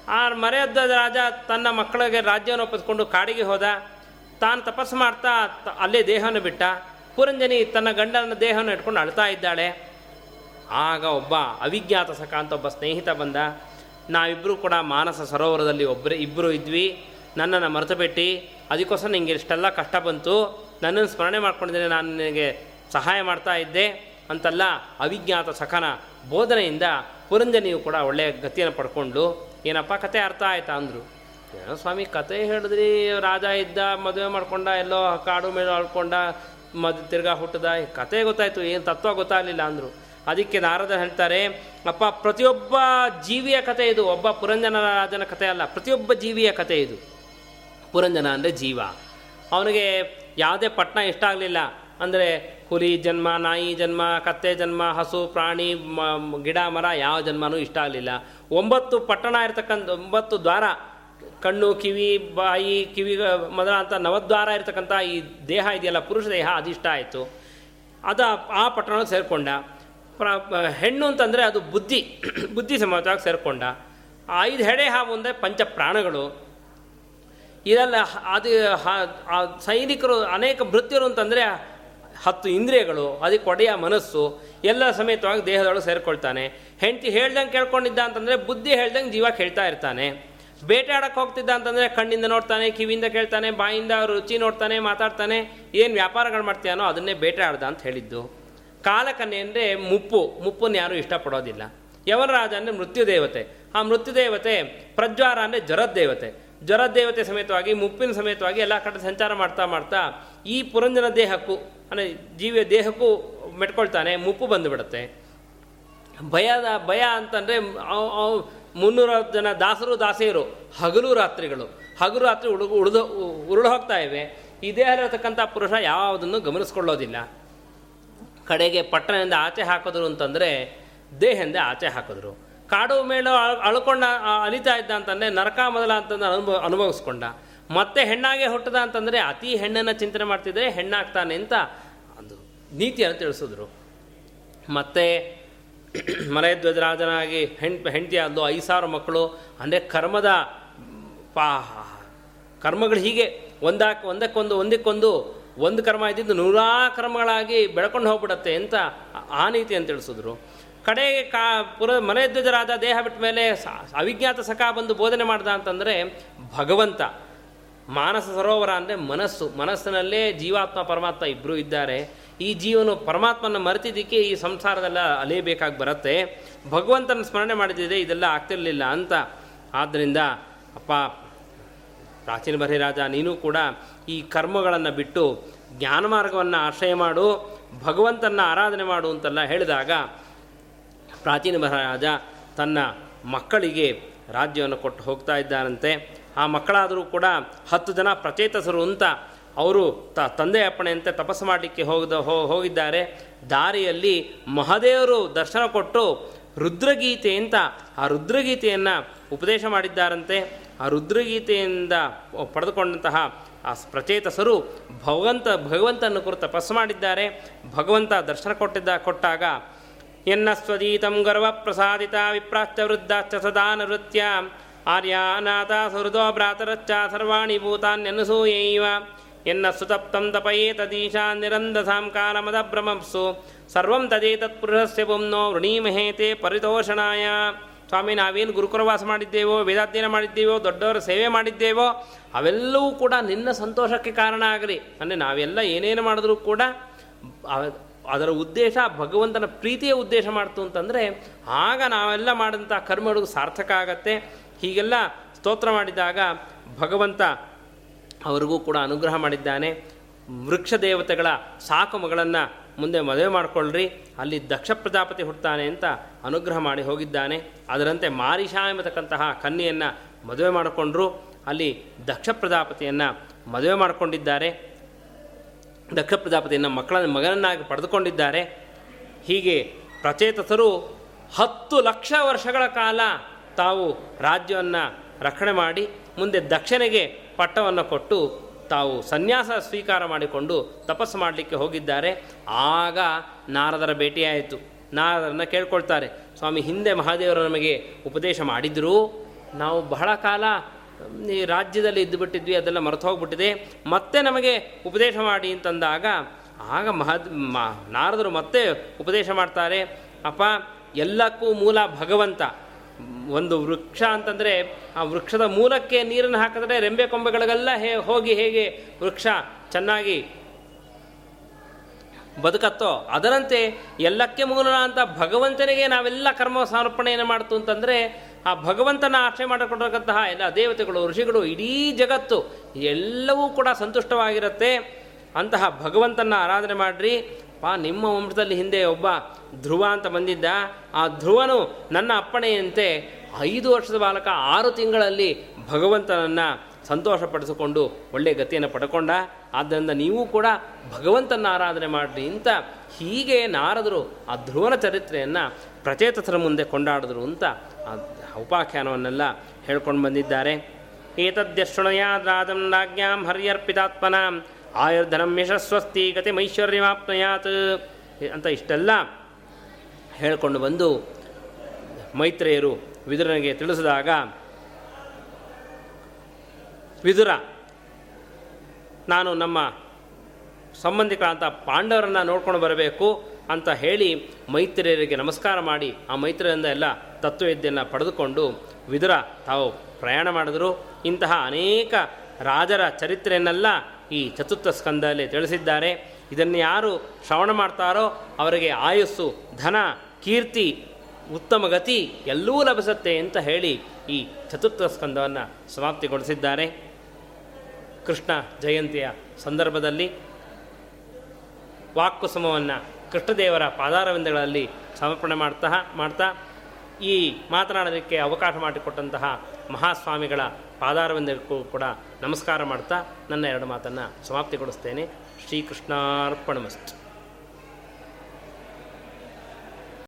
S1: ಆ ಮರೆಯದ್ದ ರಾಜ ತನ್ನ ಮಕ್ಕಳಿಗೆ ರಾಜ್ಯವನ್ನು ಒಪ್ಪಿಸ್ಕೊಂಡು ಕಾಡಿಗೆ ಹೋದ. ತಾನು ತಪಸ್ಸು ಮಾಡ್ತಾ ಅಲ್ಲೇ ದೇಹವನ್ನು ಬಿಟ್ಟ. ಪುರಂಜನಿ ತನ್ನ ಗಂಡನ ದೇಹವನ್ನು ಇಟ್ಕೊಂಡು ಅಳ್ತಾ ಇದ್ದಾಳೆ. ಆಗ ಒಬ್ಬ ಅವಿಜ್ಞಾತ ಸಖ ಅಂತ ಒಬ್ಬ ಸ್ನೇಹಿತ ಬಂದ. ನಾವಿಬ್ಬರು ಕೂಡ ಮಾನಸ ಸರೋವರದಲ್ಲಿ ಒಬ್ಬರೇ ಇಬ್ಬರು ಇದ್ವಿ. ನನ್ನನ್ನು ಮರೆತು ಬಿಟ್ಟು ಅದಕ್ಕೋಸ್ಕರ ನಿಂಗೆ ಇಷ್ಟೆಲ್ಲ ಕಷ್ಟ ಬಂತು, ನನ್ನನ್ನು ಸ್ಮರಣೆ ಮಾಡ್ಕೊಂಡಿದ್ದೇನೆ, ನಾನು ನಿನಗೆ ಸಹಾಯ ಮಾಡ್ತಾ ಇದ್ದೆ ಅಂತಲ್ಲ ಅವಿಜ್ಞಾತ ಸಖನ ಬೋಧನೆಯಿಂದ ಪುರಂಜನಿಯು ಕೂಡ ಒಳ್ಳೆಯ ಗತಿಯನ್ನು ಪಡ್ಕೊಂಡು, ಏನಪ್ಪ ಕತೆ ಅರ್ಥ ಆಯ್ತಾ ಅಂದರು. ಏನೋ ಸ್ವಾಮಿ, ಕತೆ ಹೇಳಿದ್ರಿ, ರಾಜ ಇದ್ದ, ಮದುವೆ ಮಾಡ್ಕೊಂಡ, ಎಲ್ಲೋ ಕಾಡು ಮೇಲೆ ಆಳ್ಕೊಂಡ, ಮದ್ ತಿರ್ಗಾ ಹುಟ್ಟದ ಕತೆ ಗೊತ್ತಾಯ್ತು, ಏನು ತತ್ವ ಗೊತ್ತಾಗಲಿಲ್ಲ ಅಂದರು. ಅದಕ್ಕೆ ನಾರದ ಹೇಳ್ತಾರೆ, ಅಪ್ಪ, ಪ್ರತಿಯೊಬ್ಬ ಜೀವಿಯ ಕತೆ ಇದು, ಒಬ್ಬ ಪುರಂಜನ ರಾಜನ ಕತೆ ಅಲ್ಲ, ಪ್ರತಿಯೊಬ್ಬ ಜೀವಿಯ ಕತೆ ಇದು. ಪುರಂಜನ ಅಂದರೆ ಜೀವ. ಅವನಿಗೆ ಯಾವುದೇ ಪಟ್ಟಣ ಇಷ್ಟ ಆಗಲಿಲ್ಲ. ಅಂದರೆ ಹುಲಿ ಜನ್ಮ, ನಾಯಿ ಜನ್ಮ, ಕತ್ತೆ ಜನ್ಮ, ಹಸು, ಪ್ರಾಣಿ ಗಿಡ, ಮರ ಯಾವ ಜನ್ಮನೂ ಇಷ್ಟ ಆಗಲಿಲ್ಲ. ಒಂಬತ್ತು ಪಟ್ಟಣ ಇರತಕ್ಕಂಥ, ಒಂಬತ್ತು ದ್ವಾರ, ಕಣ್ಣು, ಕಿವಿ, ಬಾಯಿ ಕಿವಿ ಅಂತ ನವದ್ವಾರ ಇರತಕ್ಕಂಥ ಈ ದೇಹ ಇದೆಯಲ್ಲ, ಪುರುಷ ದೇಹ, ಅದು ಇಷ್ಟ ಆಯಿತು. ಅದ ಆ ಪಟ್ಟಣ ಸೇರಿಕೊಂಡ. ಪ್ರ, ಹೆಣ್ಣು ಅಂತಂದರೆ ಅದು ಬುದ್ಧಿ ಬುದ್ಧಿ ಸಮಾಜವಾಗಿ ಸೇರಿಕೊಂಡ. ಐದು ಹೆಡೆ ಹಾವು ಅಂದರೆ ಪಂಚ ಪ್ರಾಣಗಳು ಇದೆಲ್ಲ ಅದು ಸೈನಿಕರು ಅನೇಕ ಭೃತ್ಯರು ಅಂತಂದರೆ ಹತ್ತು ಇಂದ್ರಿಯಗಳು, ಅದಕ್ಕೆ ಒಡೆಯ ಮನಸ್ಸು, ಎಲ್ಲ ಸಮೇತವಾಗಿ ದೇಹದೊಳಗೆ ಸೇರಿಕೊಳ್ತಾನೆ. ಹೆಂಡತಿ ಹೇಳ್ದಂಗೆ ಕೇಳ್ಕೊಂಡಿದ್ದ ಅಂತಂದರೆ ಬುದ್ಧಿ ಹೇಳ್ದಂಗೆ ಜೀವ ಕೇಳ್ತಾ ಇರ್ತಾನೆ. ಬೇಟೆಯಾಡಕ್ಕೆ ಹೋಗ್ತಿದ್ದ ಅಂತಂದರೆ ಕಣ್ಣಿಂದ ನೋಡ್ತಾನೆ, ಕಿವಿಯಿಂದ ಕೇಳ್ತಾನೆ, ಬಾಯಿಂದ ರುಚಿ ನೋಡ್ತಾನೆ, ಮಾತಾಡ್ತಾನೆ. ಏನು ವ್ಯಾಪಾರಗಳು ಮಾಡ್ತೀಯಾನೋ ಅದನ್ನೇ ಬೇಟೆ ಆಡ್ದ ಅಂತ ಹೇಳಿದ್ದು. ಕಾಲಕನ್ನೆ ಅಂದರೆ ಮುಪ್ಪು, ಮುಪ್ಪನ್ನು ಯಾರೂ ಇಷ್ಟಪಡೋದಿಲ್ಲ. ಯವನ ರಾಜ ಅಂದರೆ ಮೃತ್ಯು ದೇವತೆ ಆ ಮೃತ್ಯುದೇವತೆ ಪ್ರಜ್ವಾರ ಅಂದರೆ ಜ್ವರದ ದೇವತೆ ಜ್ವರದ ದೇವತೆ ಸಮೇತವಾಗಿ, ಮುಪ್ಪಿನ ಸಮೇತವಾಗಿ ಎಲ್ಲ ಕಡೆ ಸಂಚಾರ ಮಾಡ್ತಾ ಮಾಡ್ತಾ ಈ ಪುರಂಜನ ದೇಹಕ್ಕೂ, ಅಂದರೆ ಜೀವಿಯ ದೇಹಕ್ಕೂ ಮೆಟ್ಕೊಳ್ತಾನೆ, ಮುಪ್ಪು ಬಂದುಬಿಡುತ್ತೆ. ಭಯದ ಭಯ ಅಂತಂದರೆ ಮುನ್ನೂರ ಜನ ದಾಸರು ದಾಸಿಯರು, ಹಗಲು ರಾತ್ರಿಗಳು, ಹಗಲು ರಾತ್ರಿ ಉಳುಗು ಉಳಿದು ಉರುಳು ಹೋಗ್ತಾ ಇವೆ. ಈ ದೇಹದಲ್ಲಿರತಕ್ಕಂಥ ಪುರುಷ ಯಾವುದನ್ನು ಗಮನಿಸ್ಕೊಳ್ಳೋದಿಲ್ಲ. ಕಡೆಗೆ ಪಟ್ಟಣದಿಂದ ಆಚೆ ಹಾಕಿದ್ರು ಅಂತಂದರೆ ದೇಹದಿಂದ ಆಚೆ ಹಾಕಿದ್ರು. ಕಾಡು ಮೇಳು ಅಳ್- ಅಳ್ಕೊಂಡ ಅಲಿತಾ ಇದ್ದ ಅಂತಂದರೆ ನರಕ ಮೊದಲ ಅಂತಂದು ಅನುಭವ ಅನುಭವಿಸ್ಕೊಂಡ. ಮತ್ತೆ ಹೆಣ್ಣಾಗೆ ಹುಟ್ಟದ ಅಂತಂದರೆ ಅತಿ ಹೆಣ್ಣನ್ನು ಚಿಂತನೆ ಮಾಡ್ತಿದ್ರೆ ಹೆಣ್ಣಾಗ್ತಾನೆ ಅಂತ ಒಂದು ನೀತಿಯನ್ನು ತಿಳಿಸಿದ್ರು. ಮತ್ತು ಮಲಯಧ್ವಜರಾಜನಾಗಿ ಹೆಣ್, ಹೆಂಡತಿ ಆದ್ಲು, ಐದು ಸಾವಿರ ಮಕ್ಕಳು. ಅಂದರೆ ಕರ್ಮದ, ಪಾ, ಕರ್ಮಗಳು ಹೀಗೆ ಒಂದಾಕ್, ಒಂದಕ್ಕೊಂದು ಒಂದಕ್ಕೊಂದು, ಒಂದು ಕರ್ಮ ಇದ್ದಿದ್ದು ನೂರಾ ಕರ್ಮಗಳಾಗಿ ಬೆಳ್ಕೊಂಡು ಹೋಗ್ಬಿಡತ್ತೆ ಅಂತ ಆ- ನೀತಿ ಅಂತ ತಿಳಿಸಿದ್ರು. ಕಡೆಗೆ ಕಾ, ಪುರ ಮನೆದ್ವಜರಾದ ದೇಹ ಬಿಟ್ಟ ಮೇಲೆ ಅವಿಜ್ಞಾತ ಸಖ ಬಂದು ಬೋಧನೆ ಮಾಡ್ದ ಅಂತಂದರೆ ಭಗವಂತ, ಮಾನಸ ಸರೋವರ ಅಂದರೆ ಮನಸ್ಸು. ಮನಸ್ಸಿನಲ್ಲೇ ಜೀವಾತ್ಮ, ಪರಮಾತ್ಮ ಇಬ್ಬರೂ ಇದ್ದಾರೆ. ಈ ಜೀವನು ಪರಮಾತ್ಮನ ಮರೆತಿದ್ದಕ್ಕೆ ಈ ಸಂಸಾರದೆಲ್ಲ ಅಲೆಯಬೇಕಾಗಿ ಬರುತ್ತೆ. ಭಗವಂತನ ಸ್ಮರಣೆ ಮಾಡಿದ್ದಿದೆ, ಇದೆಲ್ಲ ಆಗ್ತಿರಲಿಲ್ಲ ಅಂತ. ಆದ್ದರಿಂದ ಅಪ್ಪ, ಪ್ರಾಚೀನ ರಾಜ, ನೀನು ಕೂಡ ಈ ಕರ್ಮಗಳನ್ನು ಬಿಟ್ಟು ಜ್ಞಾನ ಮಾರ್ಗವನ್ನು ಆಶ್ರಯ ಮಾಡು ಭಗವಂತನ ಆರಾಧನೆ ಮಾಡು ಅಂತೆಲ್ಲ ಹೇಳಿದಾಗ ಪ್ರಾಚೀನ ಮಹಾರಾಜ ತನ್ನ ಮಕ್ಕಳಿಗೆ ರಾಜ್ಯವನ್ನು ಕೊಟ್ಟು ಹೋಗ್ತಾ ಇದ್ದಾನಂತೆ. ಆ ಮಕ್ಕಳಾದರೂ ಕೂಡ ಹತ್ತು ಜನ ಪ್ರಚೇತಸರು ಅಂತ ಅವರು ತ ತಂದೆ ಅಪ್ಪಣೆಯಂತೆ ತಪಸ್ಸು ಮಾಡಲಿಕ್ಕೆ ಹೋಗದ ಹೋಗಿದ್ದಾರೆ. ದಾರಿಯಲ್ಲಿ ಮಹಾದೇವರು ದರ್ಶನ ಕೊಟ್ಟು ರುದ್ರಗೀತೆ ಅಂತ ಆ ರುದ್ರಗೀತೆಯನ್ನು ಉಪದೇಶ ಮಾಡಿದ್ದಾರಂತೆ. ಆ ರುದ್ರಗೀತೆಯಿಂದ ಪಡೆದುಕೊಂಡಂತಹ ಆ ಪ್ರಚೇತಸರು ಭಗವಂತ ಭಗವಂತನ ಕುರಿತು ತಪಸ್ಸು ಮಾಡಿದ್ದಾರೆ. ಭಗವಂತ ದರ್ಶನ ಕೊಟ್ಟಿದ್ದ ಕೊಟ್ಟಾಗ ಎನ್ನ ಸ್ವದೀತಂ ಗರ್ವ ಪ್ರಸಾದಿತ ವಿಪ್ರಾಶ್ಚ ವೃದ್ಧಾಶ್ಚ ಸದಾ ನೃತ್ಯ ಆರ್ಯಾನಾಥ ಸುಹೃದೋ ಭ್ರಾತರಶ್ಚ ಸರ್ವಾಣಿ ಭೂತಾನ್ಯನುಸೂಯೈವ ಎನ್ನ ಸುತಪ್ತಂ ತಪಯೇತದೀಶಾ ನಿರಂದಸಾಂ ಕಾಲಮದ ಭ್ರಮಪ್ಸು ಸರ್ವಂ ತದೇತತ್ ಪುರುಷಸ್ಯ ವೃಣೀಮಹೇ ತೇ ಪರಿತೋಷಣಾಯ. ಸ್ವಾಮಿ, ನಾವೇನು ಗುರುಕುರವಾಸ ಮಾಡಿದ್ದೇವೋ, ವೇದಾಧ್ಯಯನ ಮಾಡಿದ್ದೇವೋ, ದೊಡ್ಡವರ ಸೇವೆ ಮಾಡಿದ್ದೇವೋ, ಅವೆಲ್ಲವೂ ಕೂಡ ನಿನ್ನ ಸಂತೋಷಕ್ಕೆ ಕಾರಣ ಆಗಲಿ. ಅಂದರೆ ನಾವೆಲ್ಲ ಏನೇನು ಮಾಡಿದ್ರೂ ಕೂಡ ಅದರ ಉದ್ದೇಶ ಭಗವಂತನ ಪ್ರೀತಿಯ ಉದ್ದೇಶ ಮಾಡ್ತು ಅಂತಂದರೆ, ಆಗ ನಾವೆಲ್ಲ ಮಾಡಿದಂಥ ಕರ್ಮಗಳು ಸಾರ್ಥಕ ಆಗತ್ತೆ. ಹೀಗೆಲ್ಲ ಸ್ತೋತ್ರ ಮಾಡಿದಾಗ ಭಗವಂತ ಅವರಿಗೂ ಕೂಡ ಅನುಗ್ರಹ ಮಾಡಿದ್ದಾನೆ. ವೃಕ್ಷ ದೇವತೆಗಳ ಸಾಕು ಮಗಳನ್ನು ಮುಂದೆ ಮದುವೆ ಮಾಡಿಕೊಳ್ಳ್ರಿ ಅಲ್ಲಿ ದಕ್ಷ ಪ್ರಜಾಪತಿ ಹುಡ್ತಾನೆ ಅಂತ ಅನುಗ್ರಹ ಮಾಡಿ ಹೋಗಿದ್ದಾನೆ. ಅದರಂತೆ ಮಾರಿಷಾ ಎಂಬತಕ್ಕಂತಹ ಕನ್ಯೆಯನ್ನು ಮದುವೆ ಮಾಡಿಕೊಂಡ್ರು. ಅಲ್ಲಿ ದಕ್ಷ ಪ್ರಜಾಪತಿಯನ್ನು ಮದುವೆ ಮಾಡಿಕೊಂಡಿದ್ದಾರೆ. ದಕ್ಷ ಪ್ರಜಾಪತಿಯನ್ನು ಮಕ್ಕಳ ಮಗನನ್ನಾಗಿ ಪಡೆದುಕೊಂಡಿದ್ದಾರೆ. ಹೀಗೆ ಪ್ರಚೇತಸರು ಹತ್ತು ಲಕ್ಷ ವರ್ಷಗಳ ಕಾಲ ತಾವು ರಾಜ್ಯವನ್ನು ರಕ್ಷಣೆ ಮಾಡಿ, ಮುಂದೆ ದಕ್ಷಿಣೆಗೆ ಪಟ್ಟವನ್ನು ಕೊಟ್ಟು ತಾವು ಸನ್ಯಾಸ ಸ್ವೀಕಾರ ಮಾಡಿಕೊಂಡು ತಪಸ್ಸು ಮಾಡಲಿಕ್ಕೆ ಹೋಗಿದ್ದಾರೆ. ಆಗ ನಾರದರ ಭೇಟಿಯಾಯಿತು. ನಾರದರನ್ನು ಕೇಳ್ಕೊಳ್ತಾರೆ, ಸ್ವಾಮಿ, ಹಿಂದೆ ಮಹಾದೇವರು ನಮಗೆ ಉಪದೇಶ ಮಾಡಿದ್ರು. ನಾವು ಬಹಳ ಕಾಲ ಈ ರಾಜ್ಯದಲ್ಲಿ ಇದ್ದುಬಿಟ್ಟಿದ್ವಿ, ಅದೆಲ್ಲ ಮರೆತು ಹೋಗ್ಬಿಟ್ಟಿದೆ. ಮತ್ತೆ ನಮಗೆ ಉಪದೇಶ ಮಾಡಿ ಅಂತಂದಾಗ, ಆಗ ಮಹದ್ ನಾರದರು ಮತ್ತೆ ಉಪದೇಶ ಮಾಡ್ತಾರೆ, ಅಪ್ಪ, ಎಲ್ಲಕ್ಕೂ ಮೂಲ ಭಗವಂತ. ಒಂದು ವೃಕ್ಷ ಅಂತಂದರೆ, ಆ ವೃಕ್ಷದ ಮೂಲಕ್ಕೆ ನೀರನ್ನು ಹಾಕಿದ್ರೆ ರೆಂಬೆ ಕೊಂಬೆಗಳಿಗೆಲ್ಲ ಹೇ, ಹೋಗಿ ಹೇಗೆ ವೃಕ್ಷ ಚೆನ್ನಾಗಿ ಬದುಕತ್ತೋ, ಅದರಂತೆ ಎಲ್ಲಕ್ಕೆ ಮೂಲ ಅಂತ ಭಗವಂತನಿಗೆ ನಾವೆಲ್ಲ ಕರ್ಮ ಸಮರ್ಪಣೆಯನ್ನು ಮಾಡ್ತು ಅಂತಂದರೆ ಆ ಭಗವಂತನ ಆಶ್ರಯ ಮಾಡಿಕೊಂಡಿರತಕ್ಕಂತಹ ಎಲ್ಲ ದೇವತೆಗಳು, ಋಷಿಗಳು, ಇಡೀ ಜಗತ್ತು ಎಲ್ಲವೂ ಕೂಡ ಸಂತುಷ್ಟವಾಗಿರುತ್ತೆ. ಅಂತಹ ಭಗವಂತನ ಆರಾಧನೆ ಮಾಡಿರಿ. ಪಾ, ನಿಮ್ಮ ವಂಶದಲ್ಲಿ ಹಿಂದೆ ಒಬ್ಬ ಧ್ರುವ ಅಂತ ಬಂದಿದ್ದ. ಆ ಧ್ರುವನು ನನ್ನ ಅಪ್ಪಣೆಯಂತೆ ಐದು ವರ್ಷದ ಬಾಲಕ ಆರು ತಿಂಗಳಲ್ಲಿ ಭಗವಂತನನ್ನು ಸಂತೋಷಪಡಿಸಿಕೊಂಡು ಒಳ್ಳೆಯ ಗತಿಯನ್ನು ಪಡ್ಕೊಂಡ. ಆದ್ದರಿಂದ ನೀವು ಕೂಡ ಭಗವಂತನ ಆರಾಧನೆ ಮಾಡಿರಿ ಅಂತ ಹೀಗೆ ನಾರದರು ಆ ಧ್ರುವನ ಚರಿತ್ರೆಯನ್ನು ಪ್ರಚೇತಸರ ಮುಂದೆ ಕೊಂಡಾಡಿದ್ರು ಅಂತ ಆ ಉಪಾಖ್ಯಾನವನ್ನೆಲ್ಲ ಹೇಳ್ಕೊಂಡು ಬಂದಿದ್ದಾರೆ. ಏತದ್ಯಶೃಣಯಾದ್ರಾಜಂ ರಾಜ್ಞಾಂ ಹರ್ಯರ್ಪಿತಾತ್ಮನಾಂ ಆಯುರ್ಧನಂ ಯಶಸ್ವಸ್ತಿ ಗತಿಮೈಶ್ವರ್ಯಮಾಪ್ನಯಾತ್ ಅಂತ ಇಷ್ಟೆಲ್ಲ ಹೇಳ್ಕೊಂಡು ಬಂದು ಮೈತ್ರೇಯರು ವಿದುರನಿಗೆ ತಿಳಿಸಿದಾಗ, ವಿದುರ, ನಾನು ನಮ್ಮ ಸಂಬಂಧಿಕರಂತ ಪಾಂಡವರನ್ನು ನೋಡ್ಕೊಂಡು ಬರಬೇಕು ಅಂತ ಹೇಳಿ ಮೈತ್ರಿಯರಿಗೆ ನಮಸ್ಕಾರ ಮಾಡಿ ಆ ಮೈತ್ರಿಯಿಂದ ಎಲ್ಲ ತತ್ವವಿದ್ಯೆಯನ್ನು ಪಡೆದುಕೊಂಡು ವಿದುರ ತಾವು ಪ್ರಯಾಣ ಮಾಡಿದರು. ಇಂತಹ ಅನೇಕ ರಾಜರ ಚರಿತ್ರೆಯನ್ನೆಲ್ಲ ಈ ಚತುರ್ಥ ಸ್ಕಂದದಲ್ಲಿ ತಿಳಿಸಿದ್ದಾರೆ. ಇದನ್ನು ಯಾರು ಶ್ರವಣ ಮಾಡ್ತಾರೋ ಅವರಿಗೆ ಆಯುಸ್ಸು, ಧನ, ಕೀರ್ತಿ, ಉತ್ತಮ ಗತಿ ಎಲ್ಲವೂ ಲಭಿಸುತ್ತೆ ಅಂತ ಹೇಳಿ ಈ ಚತುರ್ಥ ಸ್ಕಂದವನ್ನು ಸಮಾಪ್ತಿಗೊಳಿಸಿದ್ದಾರೆ. ಕೃಷ್ಣ ಜಯಂತಿಯ ಸಂದರ್ಭದಲ್ಲಿ ವಾಕ್ಕುಸುಮವನ್ನು ಕೃಷ್ಣದೇವರ ಪಾದಾರವಿಂದಗಳಲ್ಲಿ ಸಮರ್ಪಣೆ ಮಾಡ್ತಾ ಮಾಡ್ತಾ, ಈ ಮಾತನಾಡೋದಕ್ಕೆ ಅವಕಾಶ ಮಾಡಿಕೊಟ್ಟಂತಹ ಮಹಾಸ್ವಾಮಿಗಳ ಪಾದಾರವಿಂದಕ್ಕೂ ಕೂಡ ನಮಸ್ಕಾರ ಮಾಡ್ತಾ ನನ್ನ ಎರಡು ಮಾತನ್ನು ಸಮಾಪ್ತಿಗೊಳಿಸ್ತೇನೆ. ಶ್ರೀಕೃಷ್ಣಾರ್ಪಣಮಸ್ತು.